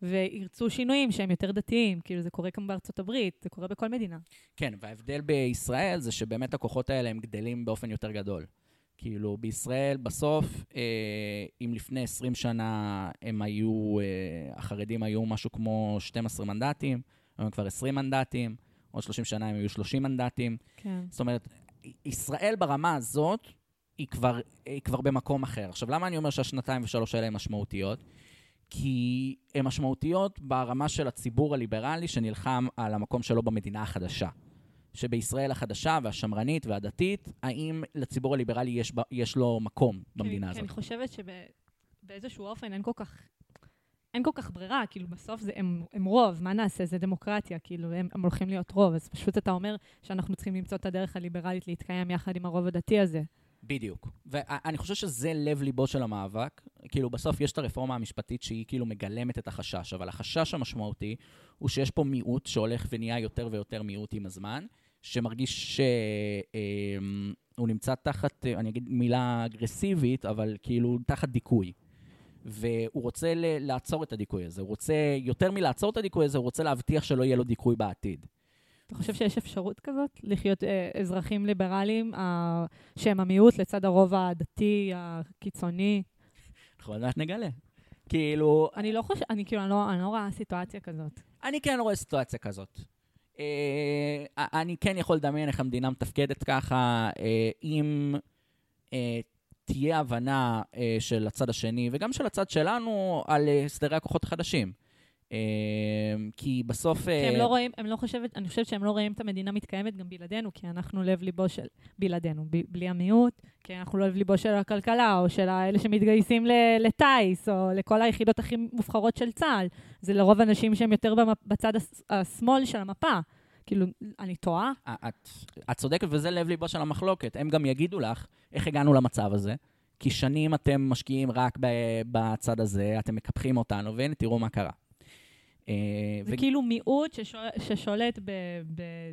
וירצו שינויים שהם יותר דתיים. כאילו, זה קורה גם בארצות הברית, זה קורה בכל מדינה. כן, וההבדל בישראל זה שבאמת הכוחות האלה הם גדלים באופן יותר גדול. כאילו, בישראל בסוף, אה, אם לפני 20 שנה הם היו, אה, החרדים היו משהו כמו 12 מנדטים, היום כבר 20 מנדטים, עוד 30 שנה הם יהיו 30 מנדטים. כן. זאת אומרת, ישראל ברמה הזאת, היא כבר, היא כבר במקום אחר. עכשיו, למה אני אומר שהשנתיים ושלוש האלה הן משמעותיות? כי הן משמעותיות ברמה של הציבור הליברלי שנלחם על המקום שלו במדינה החדשה. שבישראל החדשה והשמרנית והדתית, האם לציבור הליברלי יש, ב- יש לו מקום במדינה הזאת? כי אני חושבת שבאיזשהו אופן אין כל כך... אין כל כך ברירה, כאילו בסוף זה, הם, הם רוב, מה נעשה? זה דמוקרטיה, כאילו הם, הם הולכים להיות רוב, אז פשוט אתה אומר שאנחנו צריכים למצוא את הדרך הליברלית להתקיים יחד עם הרוב הדתי הזה. בדיוק. ואני חושב שזה לב-ליבו של המאבק. כאילו, בסוף יש את הרפורמה המשפטית שהיא כאילו מגלמת את החשש, אבל החשש המשמעותי הוא שיש פה מיעוט שהולך ונהיה יותר ויותר מיעוט עם הזמן, שמרגיש שהוא נמצא תחת, אה, אני אגיד מילה אגרסיבית, אבל כאילו תחת דיכוי. והוא רוצה לעצור את הדיכוי הזה. הוא רוצה, יותר מלעצור את הדיכוי הזה, הוא רוצה להבטיח שלא יהיה לו דיכוי בעתיד. אתה חושב שיש אפשרות כזאת? לחיות אה, אזרחים ליברליים אה, שהם המיעוט לצד הרוב הדתי, הקיצוני? אנחנו עוד מעט נגלה. כאילו, אני לא חושבת, אני כאילו, אני לא, אני לא רואה סיטואציה כזאת. אני כן רואה סיטואציה כזאת. אה, אני כן יכול לדמיין איך המדינה מתפקדת ככה, אה, אם אה, תהיה הבנה אה, של הצד השני וגם של הצד שלנו על אה, הסדרי הכוחות החדשים. אה, כי בסוף... כי אה, הם לא רואים, הם לא חושבת, אני חושבת שהם לא רואים את המדינה מתקיימת גם בלעדינו, כי אנחנו לב-ליבו של, בלעדינו, ב, בלי המיעוט, כי אנחנו לב-ליבו של הכלכלה, או של האלה שמתגייסים לטיס, או לכל היחידות הכי מובחרות של צה"ל. זה לרוב אנשים שהם יותר במפ, בצד השמאל של המפה. כאילו, אני טועה? את, את צודקת, וזה לב-ליבו של המחלוקת. הם גם יגידו לך איך הגענו למצב הזה, כי שנים אתם משקיעים רק בצד הזה, אתם מקפחים אותנו, והנה, תראו מה קרה. אה, זה ו- כאילו מיעוט ששול, ששולט ב,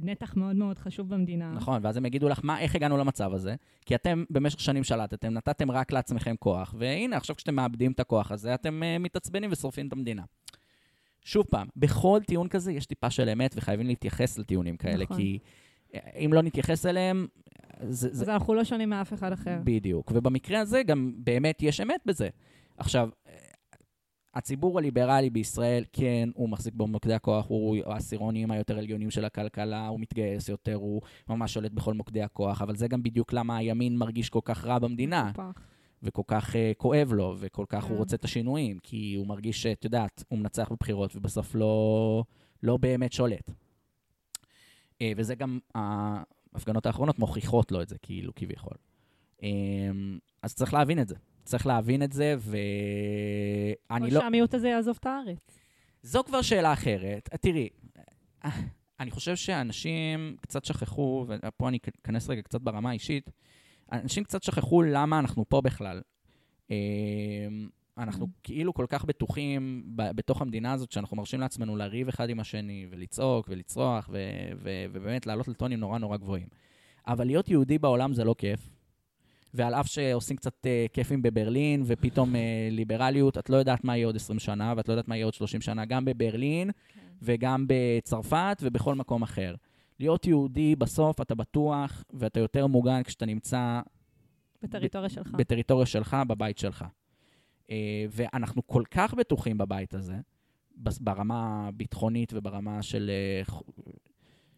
בנתח מאוד מאוד חשוב במדינה. נכון, ואז הם יגידו לך, מה, איך הגענו למצב הזה? כי אתם במשך שנים שלטתם, נתתם רק לעצמכם כוח, והנה, עכשיו כשאתם מאבדים את הכוח הזה, אתם uh, מתעצבנים ושורפים את המדינה. שוב פעם, בכל טיעון כזה יש טיפה של אמת, וחייבים להתייחס לטיעונים כאלה, נכון. כי אה, אם לא נתייחס אליהם, זה, אז זה אנחנו לא שונים מאף אחד אחר. בדיוק. ובמקרה הזה גם באמת יש אמת בזה. עכשיו, הציבור הליברלי בישראל, כן, הוא מחזיק במוקדי הכוח, הוא העשירונים היותר עליונים של הכלכלה, הוא מתגייס יותר, הוא ממש שולט בכל מוקדי הכוח, אבל זה גם בדיוק למה הימין מרגיש כל כך רע במדינה, מפוקפח. וכל כך uh, כואב לו, וכל כך כן. הוא רוצה את השינויים, כי הוא מרגיש שאת יודעת, הוא מנצח בבחירות, ובסוף לא, לא באמת שולט. Uh, וזה גם, ההפגנות האחרונות מוכיחות לו את זה, כאילו, כביכול. Um, אז צריך להבין את זה. צריך להבין את זה, ואני או לא... שהמיעוט הזה יעזוב את הארץ. זו כבר שאלה אחרת. תראי, אני חושב שאנשים קצת שכחו, ופה אני אכנס רגע קצת ברמה האישית, אנשים קצת שכחו למה אנחנו פה בכלל. אה, אנחנו כאילו כל כך בטוחים בתוך המדינה הזאת, שאנחנו מרשים לעצמנו לריב אחד עם השני, ולצעוק ולצרוח, ו- ו- ובאמת לעלות לטונים נורא נורא גבוהים. אבל להיות יהודי בעולם זה לא כיף. ועל אף שעושים קצת uh, כיפים בברלין, ופתאום uh, ליברליות, את לא יודעת מה יהיה עוד 20 שנה, ואת לא יודעת מה יהיה עוד 30 שנה, גם בברלין, כן. וגם בצרפת, ובכל מקום אחר. להיות יהודי, בסוף אתה בטוח, ואתה יותר מוגן כשאתה נמצא בטריטוריה שלך. בטריטוריה שלך, בבית שלך. Uh, ואנחנו כל כך בטוחים בבית הזה, ברמה הביטחונית וברמה של,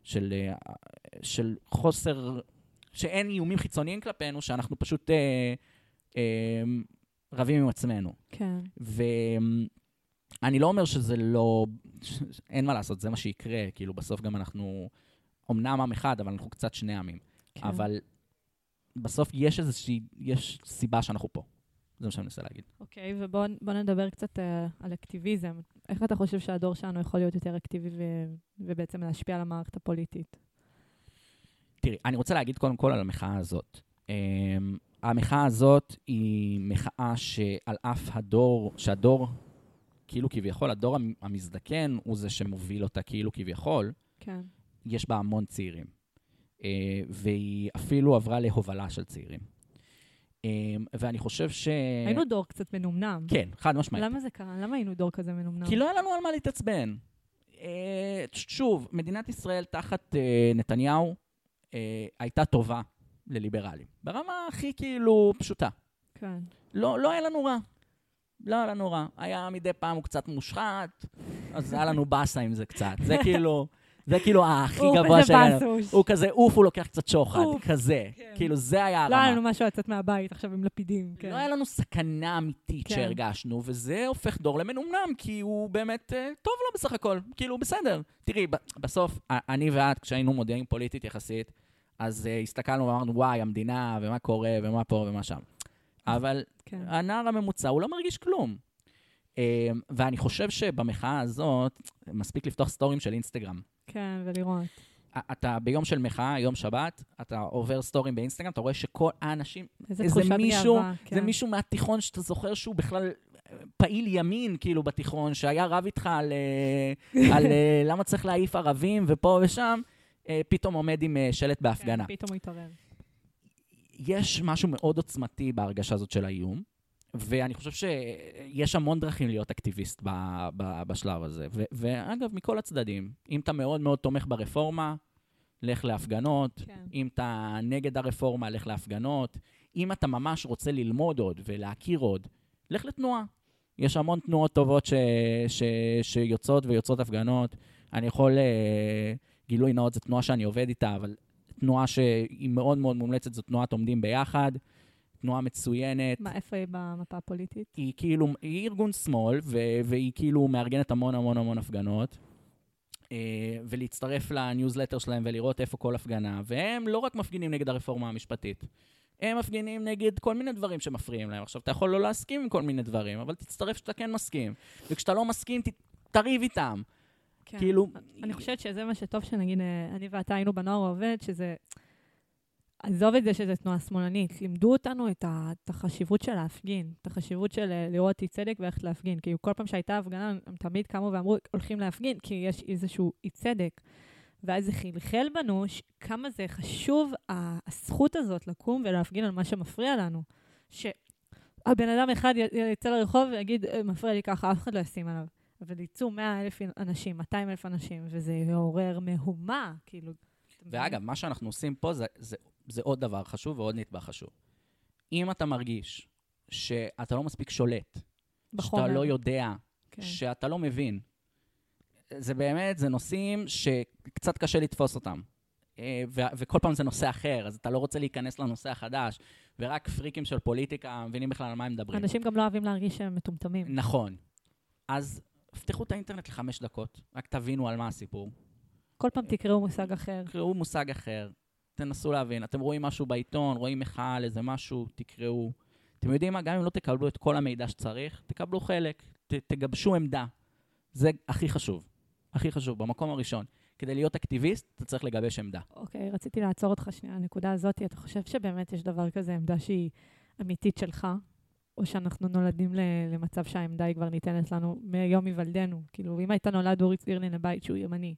של, של חוסר, שאין איומים חיצוניים כלפינו, שאנחנו פשוט uh, uh, רבים עם עצמנו. כן. ואני לא אומר שזה לא... אין מה לעשות, זה מה שיקרה. כאילו, בסוף גם אנחנו... אמנם עם אחד, אבל אנחנו קצת שני עמים. כן. אבל בסוף יש איזושהי... יש סיבה שאנחנו פה. זה מה שאני מנסה להגיד. אוקיי, ובואו בוא נדבר קצת uh, על אקטיביזם. איך אתה חושב שהדור שלנו יכול להיות יותר אקטיבי ו- ובעצם להשפיע על המערכת הפוליטית? תראי, אני רוצה להגיד קודם כל על המחאה הזאת. Um, המחאה הזאת היא מחאה שעל אף הדור, שהדור, כאילו כביכול, הדור המ- המזדקן הוא זה שמוביל אותה כאילו כביכול, כן. יש בה המון צעירים. Uh, והיא אפילו עברה להובלה של צעירים. Um, ואני חושב ש... היינו דור קצת מנומנם. כן, חד משמעית. למה זה קרה? למה היינו דור כזה מנומנם? כי לא היה לנו על מה להתעצבן. אה, שוב, מדינת ישראל תחת אה, נתניהו אה, הייתה טובה לליברלים. ברמה הכי כאילו פשוטה. כן. לא, לא היה לנו רע. לא היה לנו רע. היה מדי פעם הוא קצת מושחת, אז היה לנו באסה עם זה קצת. זה כאילו, זה כאילו הכי גבוה. באסוש. הוא כזה אוף, הוא לוקח קצת שוחד. כזה. כן. כאילו, זה היה לא היה הרמה. לנו משהו לצאת מהבית עכשיו עם לפידים. כן. לא היה לנו סכנה אמיתית כן. שהרגשנו, וזה הופך דור למנומנם, כי הוא באמת אה, טוב לו בסך הכל, כאילו, בסדר. תראי, בסוף, אני ואת, כשהיינו מודיעים פוליטית יחסית, אז אה, הסתכלנו ואמרנו, וואי, המדינה, ומה קורה, ומה פה ומה שם. אבל כן. הנער הממוצע, הוא לא מרגיש כלום. אה, ואני חושב שבמחאה הזאת, מספיק לפתוח סטורים של אינסטגרם. כן, ולראות. אתה ביום של מחאה, יום שבת, אתה עובר סטורים באינסטגרם, אתה רואה שכל האנשים, איזה איזה תחושת מישהו- גאווה. זה כן. מישהו מהתיכון שאתה זוכר שהוא בכלל פעיל ימין, כאילו, בתיכון, שהיה רב איתך על, אה, על אה, למה צריך להעיף ערבים, ופה ושם, אה, פתאום עומד עם אה, שלט בהפגנה. כן, פתאום הוא התעורר. יש משהו מאוד עוצמתי בהרגשה הזאת של האיום, ואני חושב שיש המון דרכים להיות אקטיביסט ב, ב, בשלב הזה. ו, ואגב, מכל הצדדים, אם אתה מאוד מאוד תומך ברפורמה, לך להפגנות. כן. אם אתה נגד הרפורמה, לך להפגנות. אם אתה ממש רוצה ללמוד עוד ולהכיר עוד, לך לתנועה. יש המון תנועות טובות ש, ש, שיוצאות ויוצאות הפגנות. אני יכול, אה, גילוי נאות, זו תנועה שאני עובד איתה, אבל תנועה שהיא מאוד מאוד מומלצת, זו תנועת עומדים ביחד. תנועה מצוינת. מה, איפה היא במפה הפוליטית? היא כאילו, היא ארגון שמאל, ו- והיא כאילו מארגנת המון המון המון הפגנות. אה, ולהצטרף לניוזלטר שלהם ולראות איפה כל הפגנה. והם לא רק מפגינים נגד הרפורמה המשפטית, הם מפגינים נגד כל מיני דברים שמפריעים להם. עכשיו, אתה יכול לא להסכים עם כל מיני דברים, אבל תצטרף כשאתה כן מסכים. וכשאתה לא מסכים, ת- תריב איתם. כן. כאילו... אני חושבת שזה מה שטוב שנגיד, אה, אני ואתה היינו בנוער העובד, שזה... עזוב את זה שזו תנועה שמאלנית, לימדו אותנו את, ה, את החשיבות של להפגין, את החשיבות של אה, לראות אי צדק ואיך להפגין. כאילו, כל פעם שהייתה הפגנה, הם תמיד קמו ואמרו, הולכים להפגין, כי יש איזשהו אי צדק. ואז זה חלחל בנו כמה זה חשוב, הזכות הזאת לקום ולהפגין על מה שמפריע לנו. שהבן אדם אחד יצא לרחוב ויגיד, "אה, מפריע לי ככה, אף אחד לא ישים עליו. אבל יצאו 100 אלף אנשים, 200 אלף אנשים, וזה יעורר מהומה, כאילו. ואגב, מה שאנחנו עושים פה זה, זה, זה עוד דבר חשוב ועוד נדבך חשוב. אם אתה מרגיש שאתה לא מספיק שולט, בחומר. שאתה לא יודע, כן. שאתה לא מבין, זה באמת, זה נושאים שקצת קשה לתפוס אותם. אה, ו- וכל פעם זה נושא אחר, אז אתה לא רוצה להיכנס לנושא החדש, ורק פריקים של פוליטיקה מבינים בכלל על מה הם מדברים. אנשים גם לא אוהבים להרגיש שהם מטומטמים. נכון. אז פתחו את האינטרנט לחמש דקות, רק תבינו על מה הסיפור. כל פעם תקראו מושג אחר. תקראו מושג אחר, תנסו להבין. אתם רואים משהו בעיתון, רואים מחאה על איזה משהו, תקראו. אתם יודעים מה? גם אם לא תקבלו את כל המידע שצריך, תקבלו חלק, ת, תגבשו עמדה. זה הכי חשוב. הכי חשוב, במקום הראשון. כדי להיות אקטיביסט, אתה צריך לגבש עמדה. אוקיי, רציתי לעצור אותך שנייה, הנקודה הזאת, אתה חושב שבאמת יש דבר כזה, עמדה שהיא אמיתית שלך, או שאנחנו נולדים למצב שהעמדה היא כבר ניתנת לנו מיום היוולדנו? כאילו, אם היית נולד אורי צירלין לבית שהוא ימני,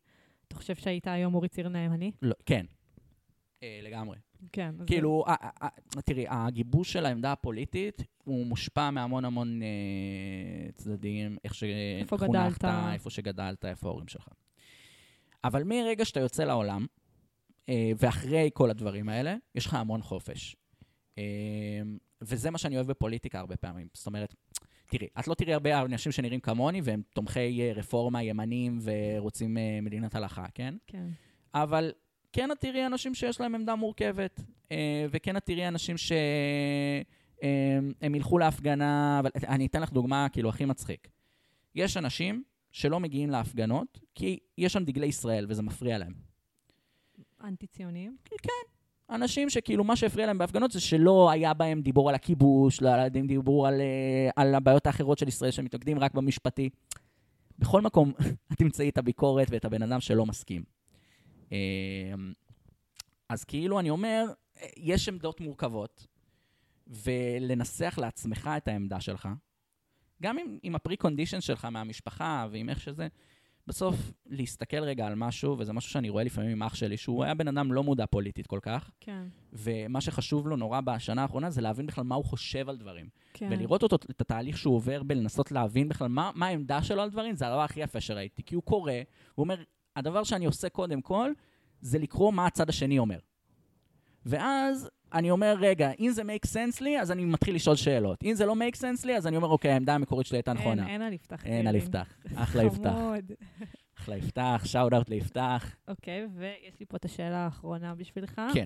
אתה חושב שהיית היום אורי צירלין הימני? לא, כן. אה, לגמרי. כן. כאילו, תראי, הגיבוש של העמדה הפוליטית, הוא מושפע מהמון המון אה, צדדים, איך שחונכת. איפה שגדלת, איפה ההורים שלך. אבל מרגע שאתה יוצא לעולם, אה, ואחרי כל הדברים האלה, יש לך המון חופש. וזה מה שאני אוהב בפוליטיקה הרבה פעמים. זאת אומרת, תראי, את לא תראי הרבה אנשים שנראים כמוני, והם תומכי רפורמה, ימנים, ורוצים מדינת הלכה, כן? כן. אבל כן את תראי אנשים שיש להם עמדה מורכבת, אה, וכן את תראי אנשים שהם הם ילכו להפגנה, אבל אני אתן לך דוגמה כאילו הכי מצחיק. יש אנשים שלא מגיעים להפגנות, כי יש שם דגלי ישראל וזה מפריע להם. אנטי-ציוניים? אנשים שכאילו מה שהפריע להם בהפגנות זה שלא היה בהם דיבור על הכיבוש, לא היה להם דיבור על, אה, על הבעיות האחרות של ישראל שמתמקדים רק במשפטי. בכל מקום את תמצאי את הביקורת ואת הבן אדם שלא מסכים. אה, אז כאילו אני אומר, יש עמדות מורכבות, ולנסח לעצמך את העמדה שלך, גם עם, עם הפרי-קונדישן שלך מהמשפחה ועם איך שזה, בסוף להסתכל רגע על משהו, וזה משהו שאני רואה לפעמים עם אח שלי, שהוא היה בן אדם לא מודע פוליטית כל כך, כן. ומה שחשוב לו נורא בשנה האחרונה זה להבין בכלל מה הוא חושב על דברים. כן. ולראות אותו, את התהליך שהוא עובר בלנסות להבין בכלל מה, מה העמדה שלו על דברים, זה הדבר הכי יפה שראיתי. כי הוא קורא, הוא אומר, הדבר שאני עושה קודם כל, זה לקרוא מה הצד השני אומר. ואז אני אומר, רגע, אם זה make sense לי, אז אני מתחיל לשאול שאלות. אם זה לא make sense לי, אז אני אומר, אוקיי, העמדה המקורית שלי הייתה נכונה. אין, אין על יפתח. אין על. יפתח. אחלה יפתח. חמוד. אחלה יפתח, שאוט אאוט ליפתח. אוקיי, ויש לי פה את השאלה האחרונה בשבילך. כן.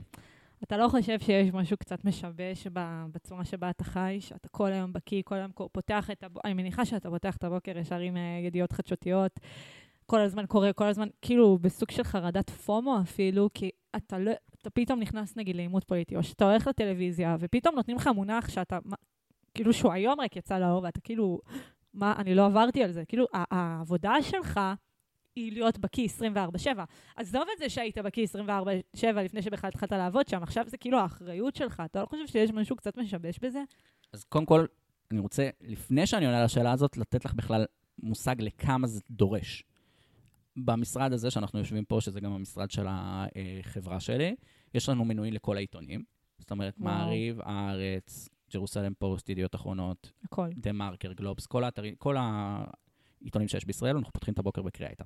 אתה לא חושב שיש משהו קצת משבש בצורה שבה אתה חי, שאתה כל היום בקיא, כל היום פותח את הבוקר, אני מניחה שאתה פותח את הבוקר ישר עם אה, ידיעות חדשותיות, כל הזמן קורא, כל הזמן, כאילו בסוג של חרדת פומו אפילו, כי אתה לא, אתה פתאום נכנס נגיד לעימות פוליטי, או שאתה הולך לטלוויזיה, ופתאום נותנים לך מונח שאתה, כאילו שהוא היום רק יצא לאור, ואתה כאילו, מה, אני לא עברתי על זה. כאילו, העבודה שלך היא להיות בקיא 24/7. עזוב את זה שהיית בקיא 24/7 לפני שבכלל התחלת לעבוד שם, עכשיו זה כאילו האחריות שלך. אתה לא חושב שיש משהו קצת משבש בזה? אז קודם כל, אני רוצה, לפני שאני עונה על השאלה הזאת, לתת לך בכלל מושג לכמה זה דורש. במשרד הזה שאנחנו יושבים פה, שזה גם המשרד של החברה שלי, יש לנו מנויים לכל העיתונים. זאת אומרת, וואו. מעריב, הארץ, ג'רוסלם פוסט, ידיעות אחרונות, הכל. דה מרקר, גלובס, כל, האתרים, כל העיתונים שיש בישראל, אנחנו פותחים את הבוקר בקריאה איתם.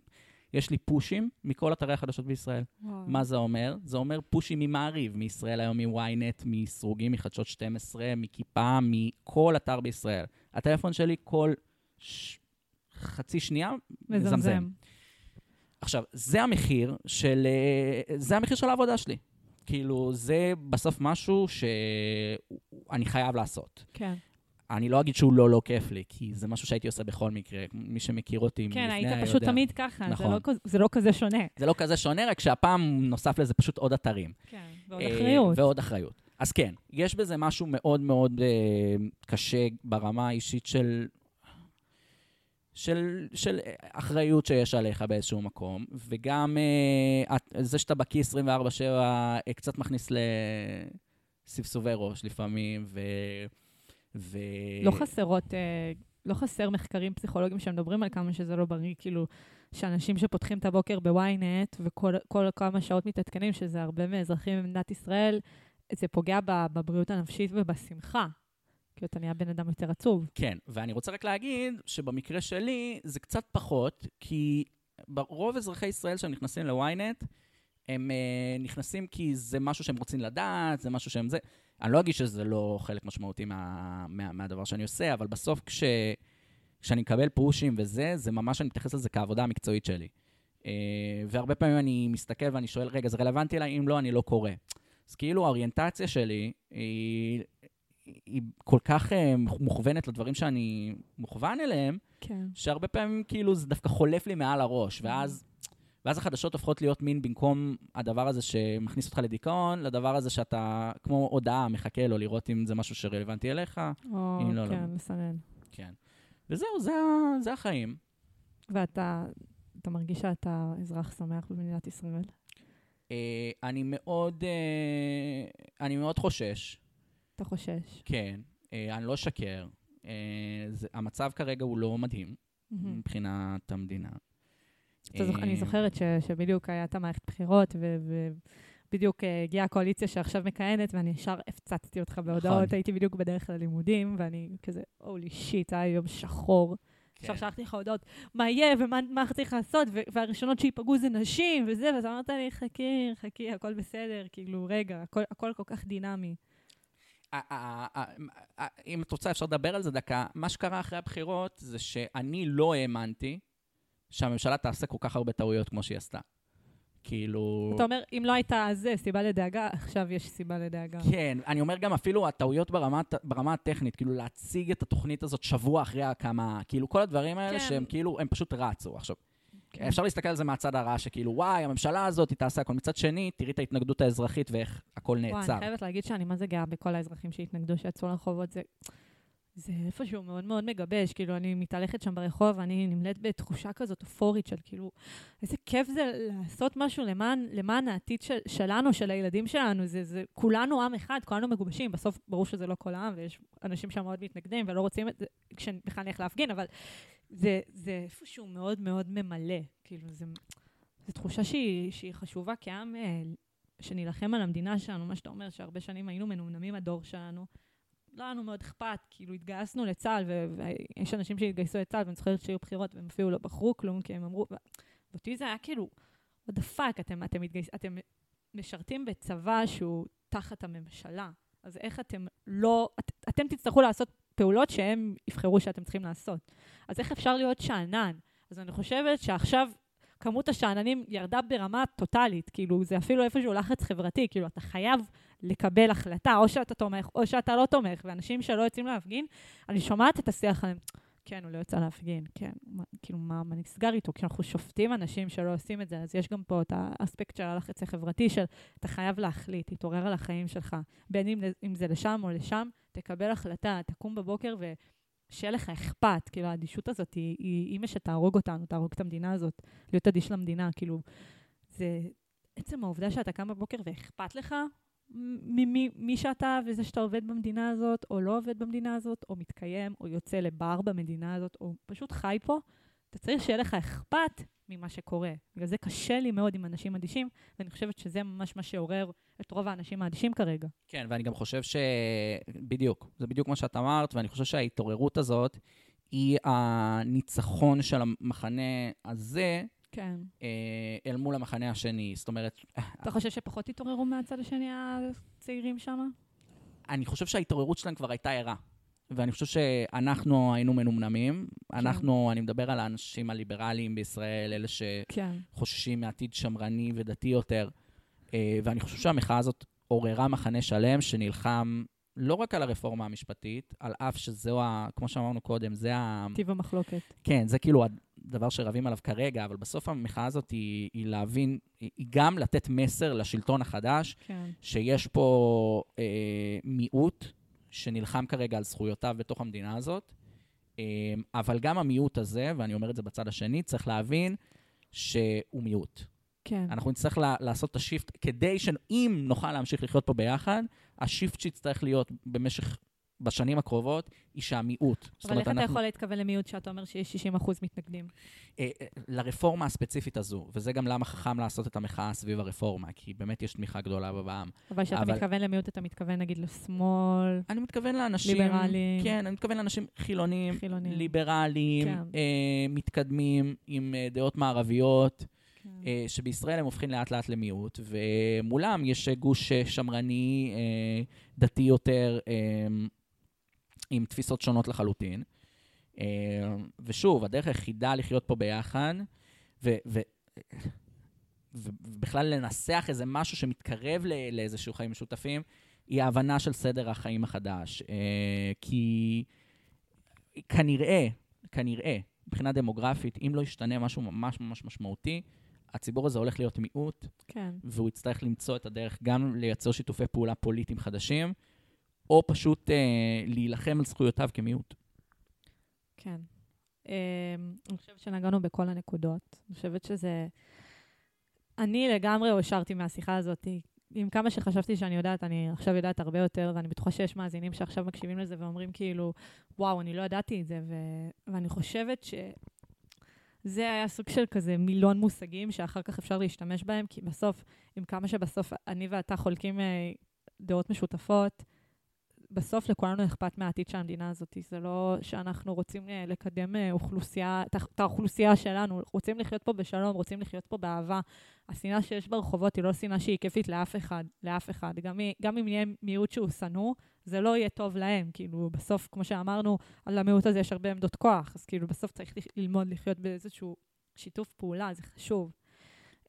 יש לי פושים מכל אתרי החדשות בישראל. וואו. מה זה אומר? זה אומר פושים ממעריב, מישראל היום, מ-ynet, מסרוגים, מחדשות 12, מכיפה, מכל אתר בישראל. הטלפון שלי כל ש... חצי שנייה מזמזם. מזמזם. עכשיו, זה המחיר של... אה, זה המחיר של העבודה שלי. כאילו, זה בסוף משהו שאני חייב לעשות. כן. אני לא אגיד שהוא לא לא כיף לי, כי זה משהו שהייתי עושה בכל מקרה. מי שמכיר אותי כן, מלפני היית פשוט יודע. תמיד ככה, זה נכון. לא כזה- זה לא כזה שונה. זה לא כזה שונה, רק שהפעם נוסף לזה פשוט עוד אתרים. כן, ועוד אה, אחריות. ועוד אחריות. אז כן, יש בזה משהו מאוד מאוד אה, קשה ברמה האישית של, של, של אחריות שיש עליך באיזשהו מקום, וגם אה, זה שאתה בקיא 24-7 אה, קצת מכניס לסבסובי ראש לפעמים, ו... ו... לא חסרות, אה, לא חסר מחקרים פסיכולוגיים שמדברים על כמה שזה לא בריא, כאילו, שאנשים שפותחים את הבוקר בוויינט וכל כל כמה שעות מתעדכנים, שזה הרבה מאזרחים במדינת ישראל, זה פוגע בבריאות הנפשית ובשמחה. כי אתה נהיה בן אדם יותר עצוב. כן, ואני רוצה רק להגיד שבמקרה שלי זה קצת פחות, כי רוב אזרחי ישראל שהם נכנסים ל-ynet, הם uh, נכנסים כי זה משהו שהם רוצים לדעת, זה משהו שהם זה. אני לא אגיד שזה לא חלק משמעותי מה, מה, מהדבר שאני עושה, אבל בסוף כש, כשאני מקבל פושים וזה, זה ממש, אני מתייחס לזה כעבודה המקצועית שלי. Uh, והרבה פעמים אני מסתכל ואני שואל, רגע, זה רלוונטי אליי? אם לא, אני לא קורא. אז כאילו האוריינטציה שלי היא, היא כל כך uh, מוכוונת לדברים שאני מוכוון אליהם, כן. שהרבה פעמים כאילו זה דווקא חולף לי מעל הראש, ואז, ואז החדשות הופכות להיות מין במקום הדבר הזה שמכניס אותך לדיכאון, לדבר הזה שאתה כמו הודעה מחכה לו לראות אם זה משהו שרלוונטי אליך. או, אם לא, לא. כן, לסנן. כן. וזהו, זה, זה החיים. ואתה אתה מרגיש שאתה אזרח שמח במדינת ישראל? אה, אני מאוד, אה, אני מאוד חושש, אתה חושש? כן, אה, אני לא אשקר. אה, זה, המצב כרגע הוא לא מדהים. מבחינת המדינה. זוכ... אה, אני זוכרת. שבדיוק הייתה מערכת בחירות, אה, הגיעה הקואליציה שעכשיו מכהנת, ואני ישר הפצצתי אותך בהודעות, נכון. הייתי בדיוק בדרך ללימודים, ואני כזה, הולי שיט, היה יום שחור. כן. עכשיו שלחתי לך הודעות, מה יהיה ומה מה צריך לעשות, והראשונות שייפגעו זה נשים, וזה, ואתה אמרת לי, חכי, חכי, הכל בסדר, כאילו, רגע, הכל כל כך דינמי. אם את רוצה, אפשר לדבר על זה דקה. מה שקרה אחרי הבחירות זה שאני לא האמנתי שהממשלה תעשה כל כך הרבה טעויות כמו שהיא עשתה. כאילו... אתה אומר, אם לא הייתה זה סיבה לדאגה, עכשיו יש סיבה לדאגה. כן, אני אומר גם אפילו הטעויות ברמה, ברמה הטכנית, כאילו להציג את התוכנית הזאת שבוע אחרי ההקמה, כאילו כל הדברים האלה כן. שהם כאילו, הם פשוט רצו. עכשיו, כן. אפשר להסתכל על זה מהצד הרע, שכאילו, וואי, הממשלה הזאת היא תעשה הכל. מצד שני, תראי את ההתנגדות האזרחית ואיך הכל וואי, נעצר. אני חייבת להגיד שאני מה זה גאה בכל האזרחים שהתנגדו, שיצאו לרחובות. זה, זה איפשהו מאוד מאוד מגבש, כאילו, אני מתהלכת שם ברחוב, ואני נמלאת בתחושה כזאת אופורית של כאילו, איזה כיף זה לעשות משהו למען, למען העתיד של, שלנו, של הילדים שלנו. זה, זה, כולנו עם אחד, כולנו מגובשים. בסוף, ברור שזה לא כל העם, ויש אנשים שמאוד מתנגדים ולא רוצים את זה, כשבכלל נלך להפגין, אבל זה, זה איפשהו מאוד מאוד ממלא. כאילו, זו תחושה שהיא, שהיא חשובה כעם אה, שנילחם על המדינה שלנו, מה שאתה אומר, שהרבה שנים היינו מנומנמים, הדור שלנו. לא היה לנו מאוד אכפת, כאילו התגייסנו לצה"ל, ויש אנשים שהתגייסו לצה"ל, ואני זוכרת שהיו בחירות, והם אפילו לא בחרו כלום, כי הם אמרו, ואותי זה היה כאילו, what the fuck, אתם, אתם, מתגייס, אתם משרתים בצבא שהוא תחת הממשלה, אז איך אתם לא, את, אתם תצטרכו לעשות פעולות שהם יבחרו שאתם צריכים לעשות. אז איך אפשר להיות שאנן? אז אני חושבת שעכשיו כמות השאננים ירדה ברמה טוטאלית, כאילו זה אפילו איפשהו לחץ חברתי, כאילו אתה חייב לקבל החלטה, או שאתה תומך או שאתה לא תומך, ואנשים שלא יוצאים להפגין, אני שומעת את השיח עליהם, כן, הוא לא יצא להפגין, כן, מה, כאילו מה, מה נסגר איתו? כשאנחנו שופטים אנשים שלא עושים את זה, אז יש גם פה את האספקט של הלחץ החברתי של אתה חייב להחליט, תתעורר על החיים שלך, בין אם, אם זה לשם או לשם, תקבל החלטה, תקום בבוקר ו... שיהיה לך אכפת, כאילו, האדישות הזאת היא, היא, מה שתהרוג אותנו, תהרוג את המדינה הזאת, להיות אדיש למדינה, כאילו, זה עצם העובדה שאתה קם בבוקר ואכפת לך ממי מי שאתה וזה שאתה עובד במדינה הזאת, או לא עובד במדינה הזאת, או מתקיים, או יוצא לבר במדינה הזאת, או פשוט חי פה, אתה צריך שיהיה לך אכפת ממה שקורה. בגלל זה קשה לי מאוד עם אנשים אדישים, ואני חושבת שזה ממש מה שעורר את רוב האנשים האדישים כרגע. כן, ואני גם חושב ש... בדיוק, זה בדיוק מה שאת אמרת, ואני חושב שההתעוררות הזאת היא הניצחון של המחנה הזה כן. אה, אל מול המחנה השני. זאת אומרת, אתה חושב שפחות התעוררו מהצד השני הצעירים שם? אני חושב שההתעוררות שלהם כבר הייתה ערה. ואני חושב שאנחנו היינו מנומנמים. כן. אנחנו, אני מדבר על האנשים הליברליים בישראל, אלה כן. שחוששים מעתיד שמרני ודתי יותר. אה, ואני חושב שהמחאה הזאת עוררה מחנה שלם שנלחם לא רק על הרפורמה המשפטית, על אף שזהו, ה, כמו שאמרנו קודם, זה ה... טיב המחלוקת. כן, זה כאילו הדבר שרבים עליו כרגע, אבל בסוף המחאה הזאת היא, היא להבין, היא היא גם לתת מסר לשלטון החדש, כן. שיש פה אה, מיעוט שנלחם כרגע על זכויותיו בתוך המדינה הזאת, אה, אבל גם המיעוט הזה, ואני אומר את זה בצד השני, צריך להבין שהוא מיעוט. כן. אנחנו נצטרך לה, לעשות את השיפט, כדי שאם נוכל להמשיך לחיות פה ביחד, השיפט שיצטרך להיות במשך, בשנים הקרובות, היא שהמיעוט. אבל איך אתה אנחנו- יכול להתכוון למיעוט שאתה אומר שיש 60 אחוז מתנגדים? אה, אה, לרפורמה הספציפית הזו, וזה גם למה חכם לעשות את המחאה סביב הרפורמה, כי באמת יש תמיכה גדולה בעם. אבל כשאתה אבל- מתכוון למיעוט, אתה מתכוון נגיד לשמאל, אני מתכוון לאנשים... ליברלים. כן, אני מתכוון לאנשים חילונים, חילונים. ליברליים, כן. אה, מתקדמים, עם אה, דעות מערביות, כן. אה, שבישראל הם הופכים לאט לאט למיעוט, ומולם יש גוש אה, שמרני, אה, דתי יותר, אה, עם תפיסות שונות לחלוטין. אה, ושוב, הדרך היחידה לחיות פה ביחד, ו... ו ובכלל לנסח איזה משהו שמתקרב לאיזשהו חיים משותפים, היא ההבנה של סדר החיים החדש. אה, כי כנראה, כנראה, מבחינה דמוגרפית, אם לא ישתנה משהו ממש ממש משמעותי, הציבור הזה הולך להיות מיעוט, כן. והוא יצטרך למצוא את הדרך גם לייצר שיתופי פעולה פוליטיים חדשים, או פשוט אה, להילחם על זכויותיו כמיעוט. כן. Um, אני חושבת שנגענו בכל הנקודות. אני חושבת שזה... אני לגמרי הושרתי מהשיחה הזאת. עם כמה שחשבתי שאני יודעת, אני עכשיו יודעת הרבה יותר, ואני בטוחה שיש מאזינים שעכשיו מקשיבים לזה ואומרים כאילו, וואו, אני לא ידעתי את זה, ו... ואני חושבת שזה היה סוג של כזה מילון מושגים שאחר כך אפשר להשתמש בהם, כי בסוף, עם כמה שבסוף אני ואתה חולקים אה, דעות משותפות, בסוף לכולנו אכפת מהעתיד של המדינה הזאת. זה לא שאנחנו רוצים אה, לקדם אה, אוכלוסייה, את האוכלוסייה שלנו, רוצים לחיות פה בשלום, רוצים לחיות פה באהבה. השנאה שיש ברחובות היא לא שנאה שהיא כיפית לאף אחד, לאף אחד. גם, גם אם יהיה מיעוט שהוא שנוא, זה לא יהיה טוב להם. כאילו, בסוף, כמו שאמרנו, על המיעוט הזה יש הרבה עמדות כוח, אז כאילו, בסוף צריך ללמוד לחיות באיזשהו שיתוף פעולה, זה חשוב.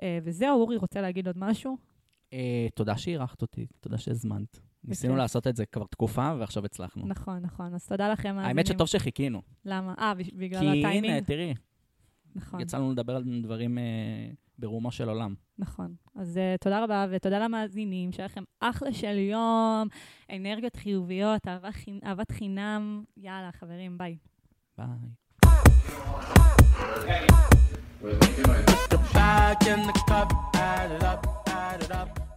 אה, וזהו, אורי רוצה להגיד עוד משהו? תודה שאירחת אותי, תודה שהזמנת. ניסינו בכיף. לעשות את זה כבר תקופה, ועכשיו הצלחנו. נכון, נכון. אז תודה לכם, מאזינים. האמת שטוב שחיכינו. למה? אה, בגלל כי הטיימינג? הנה, תראי, נכון. יצא לנו לדבר על דברים אה, ברומו של עולם. נכון. אז uh, תודה רבה, ותודה למאזינים, שיהיה לכם אחלה של יום, אנרגיות חיוביות, אהבה, חינ- אהבת חינם. יאללה, חברים, ביי. ביי. Bag in the cup, add it up, add it up.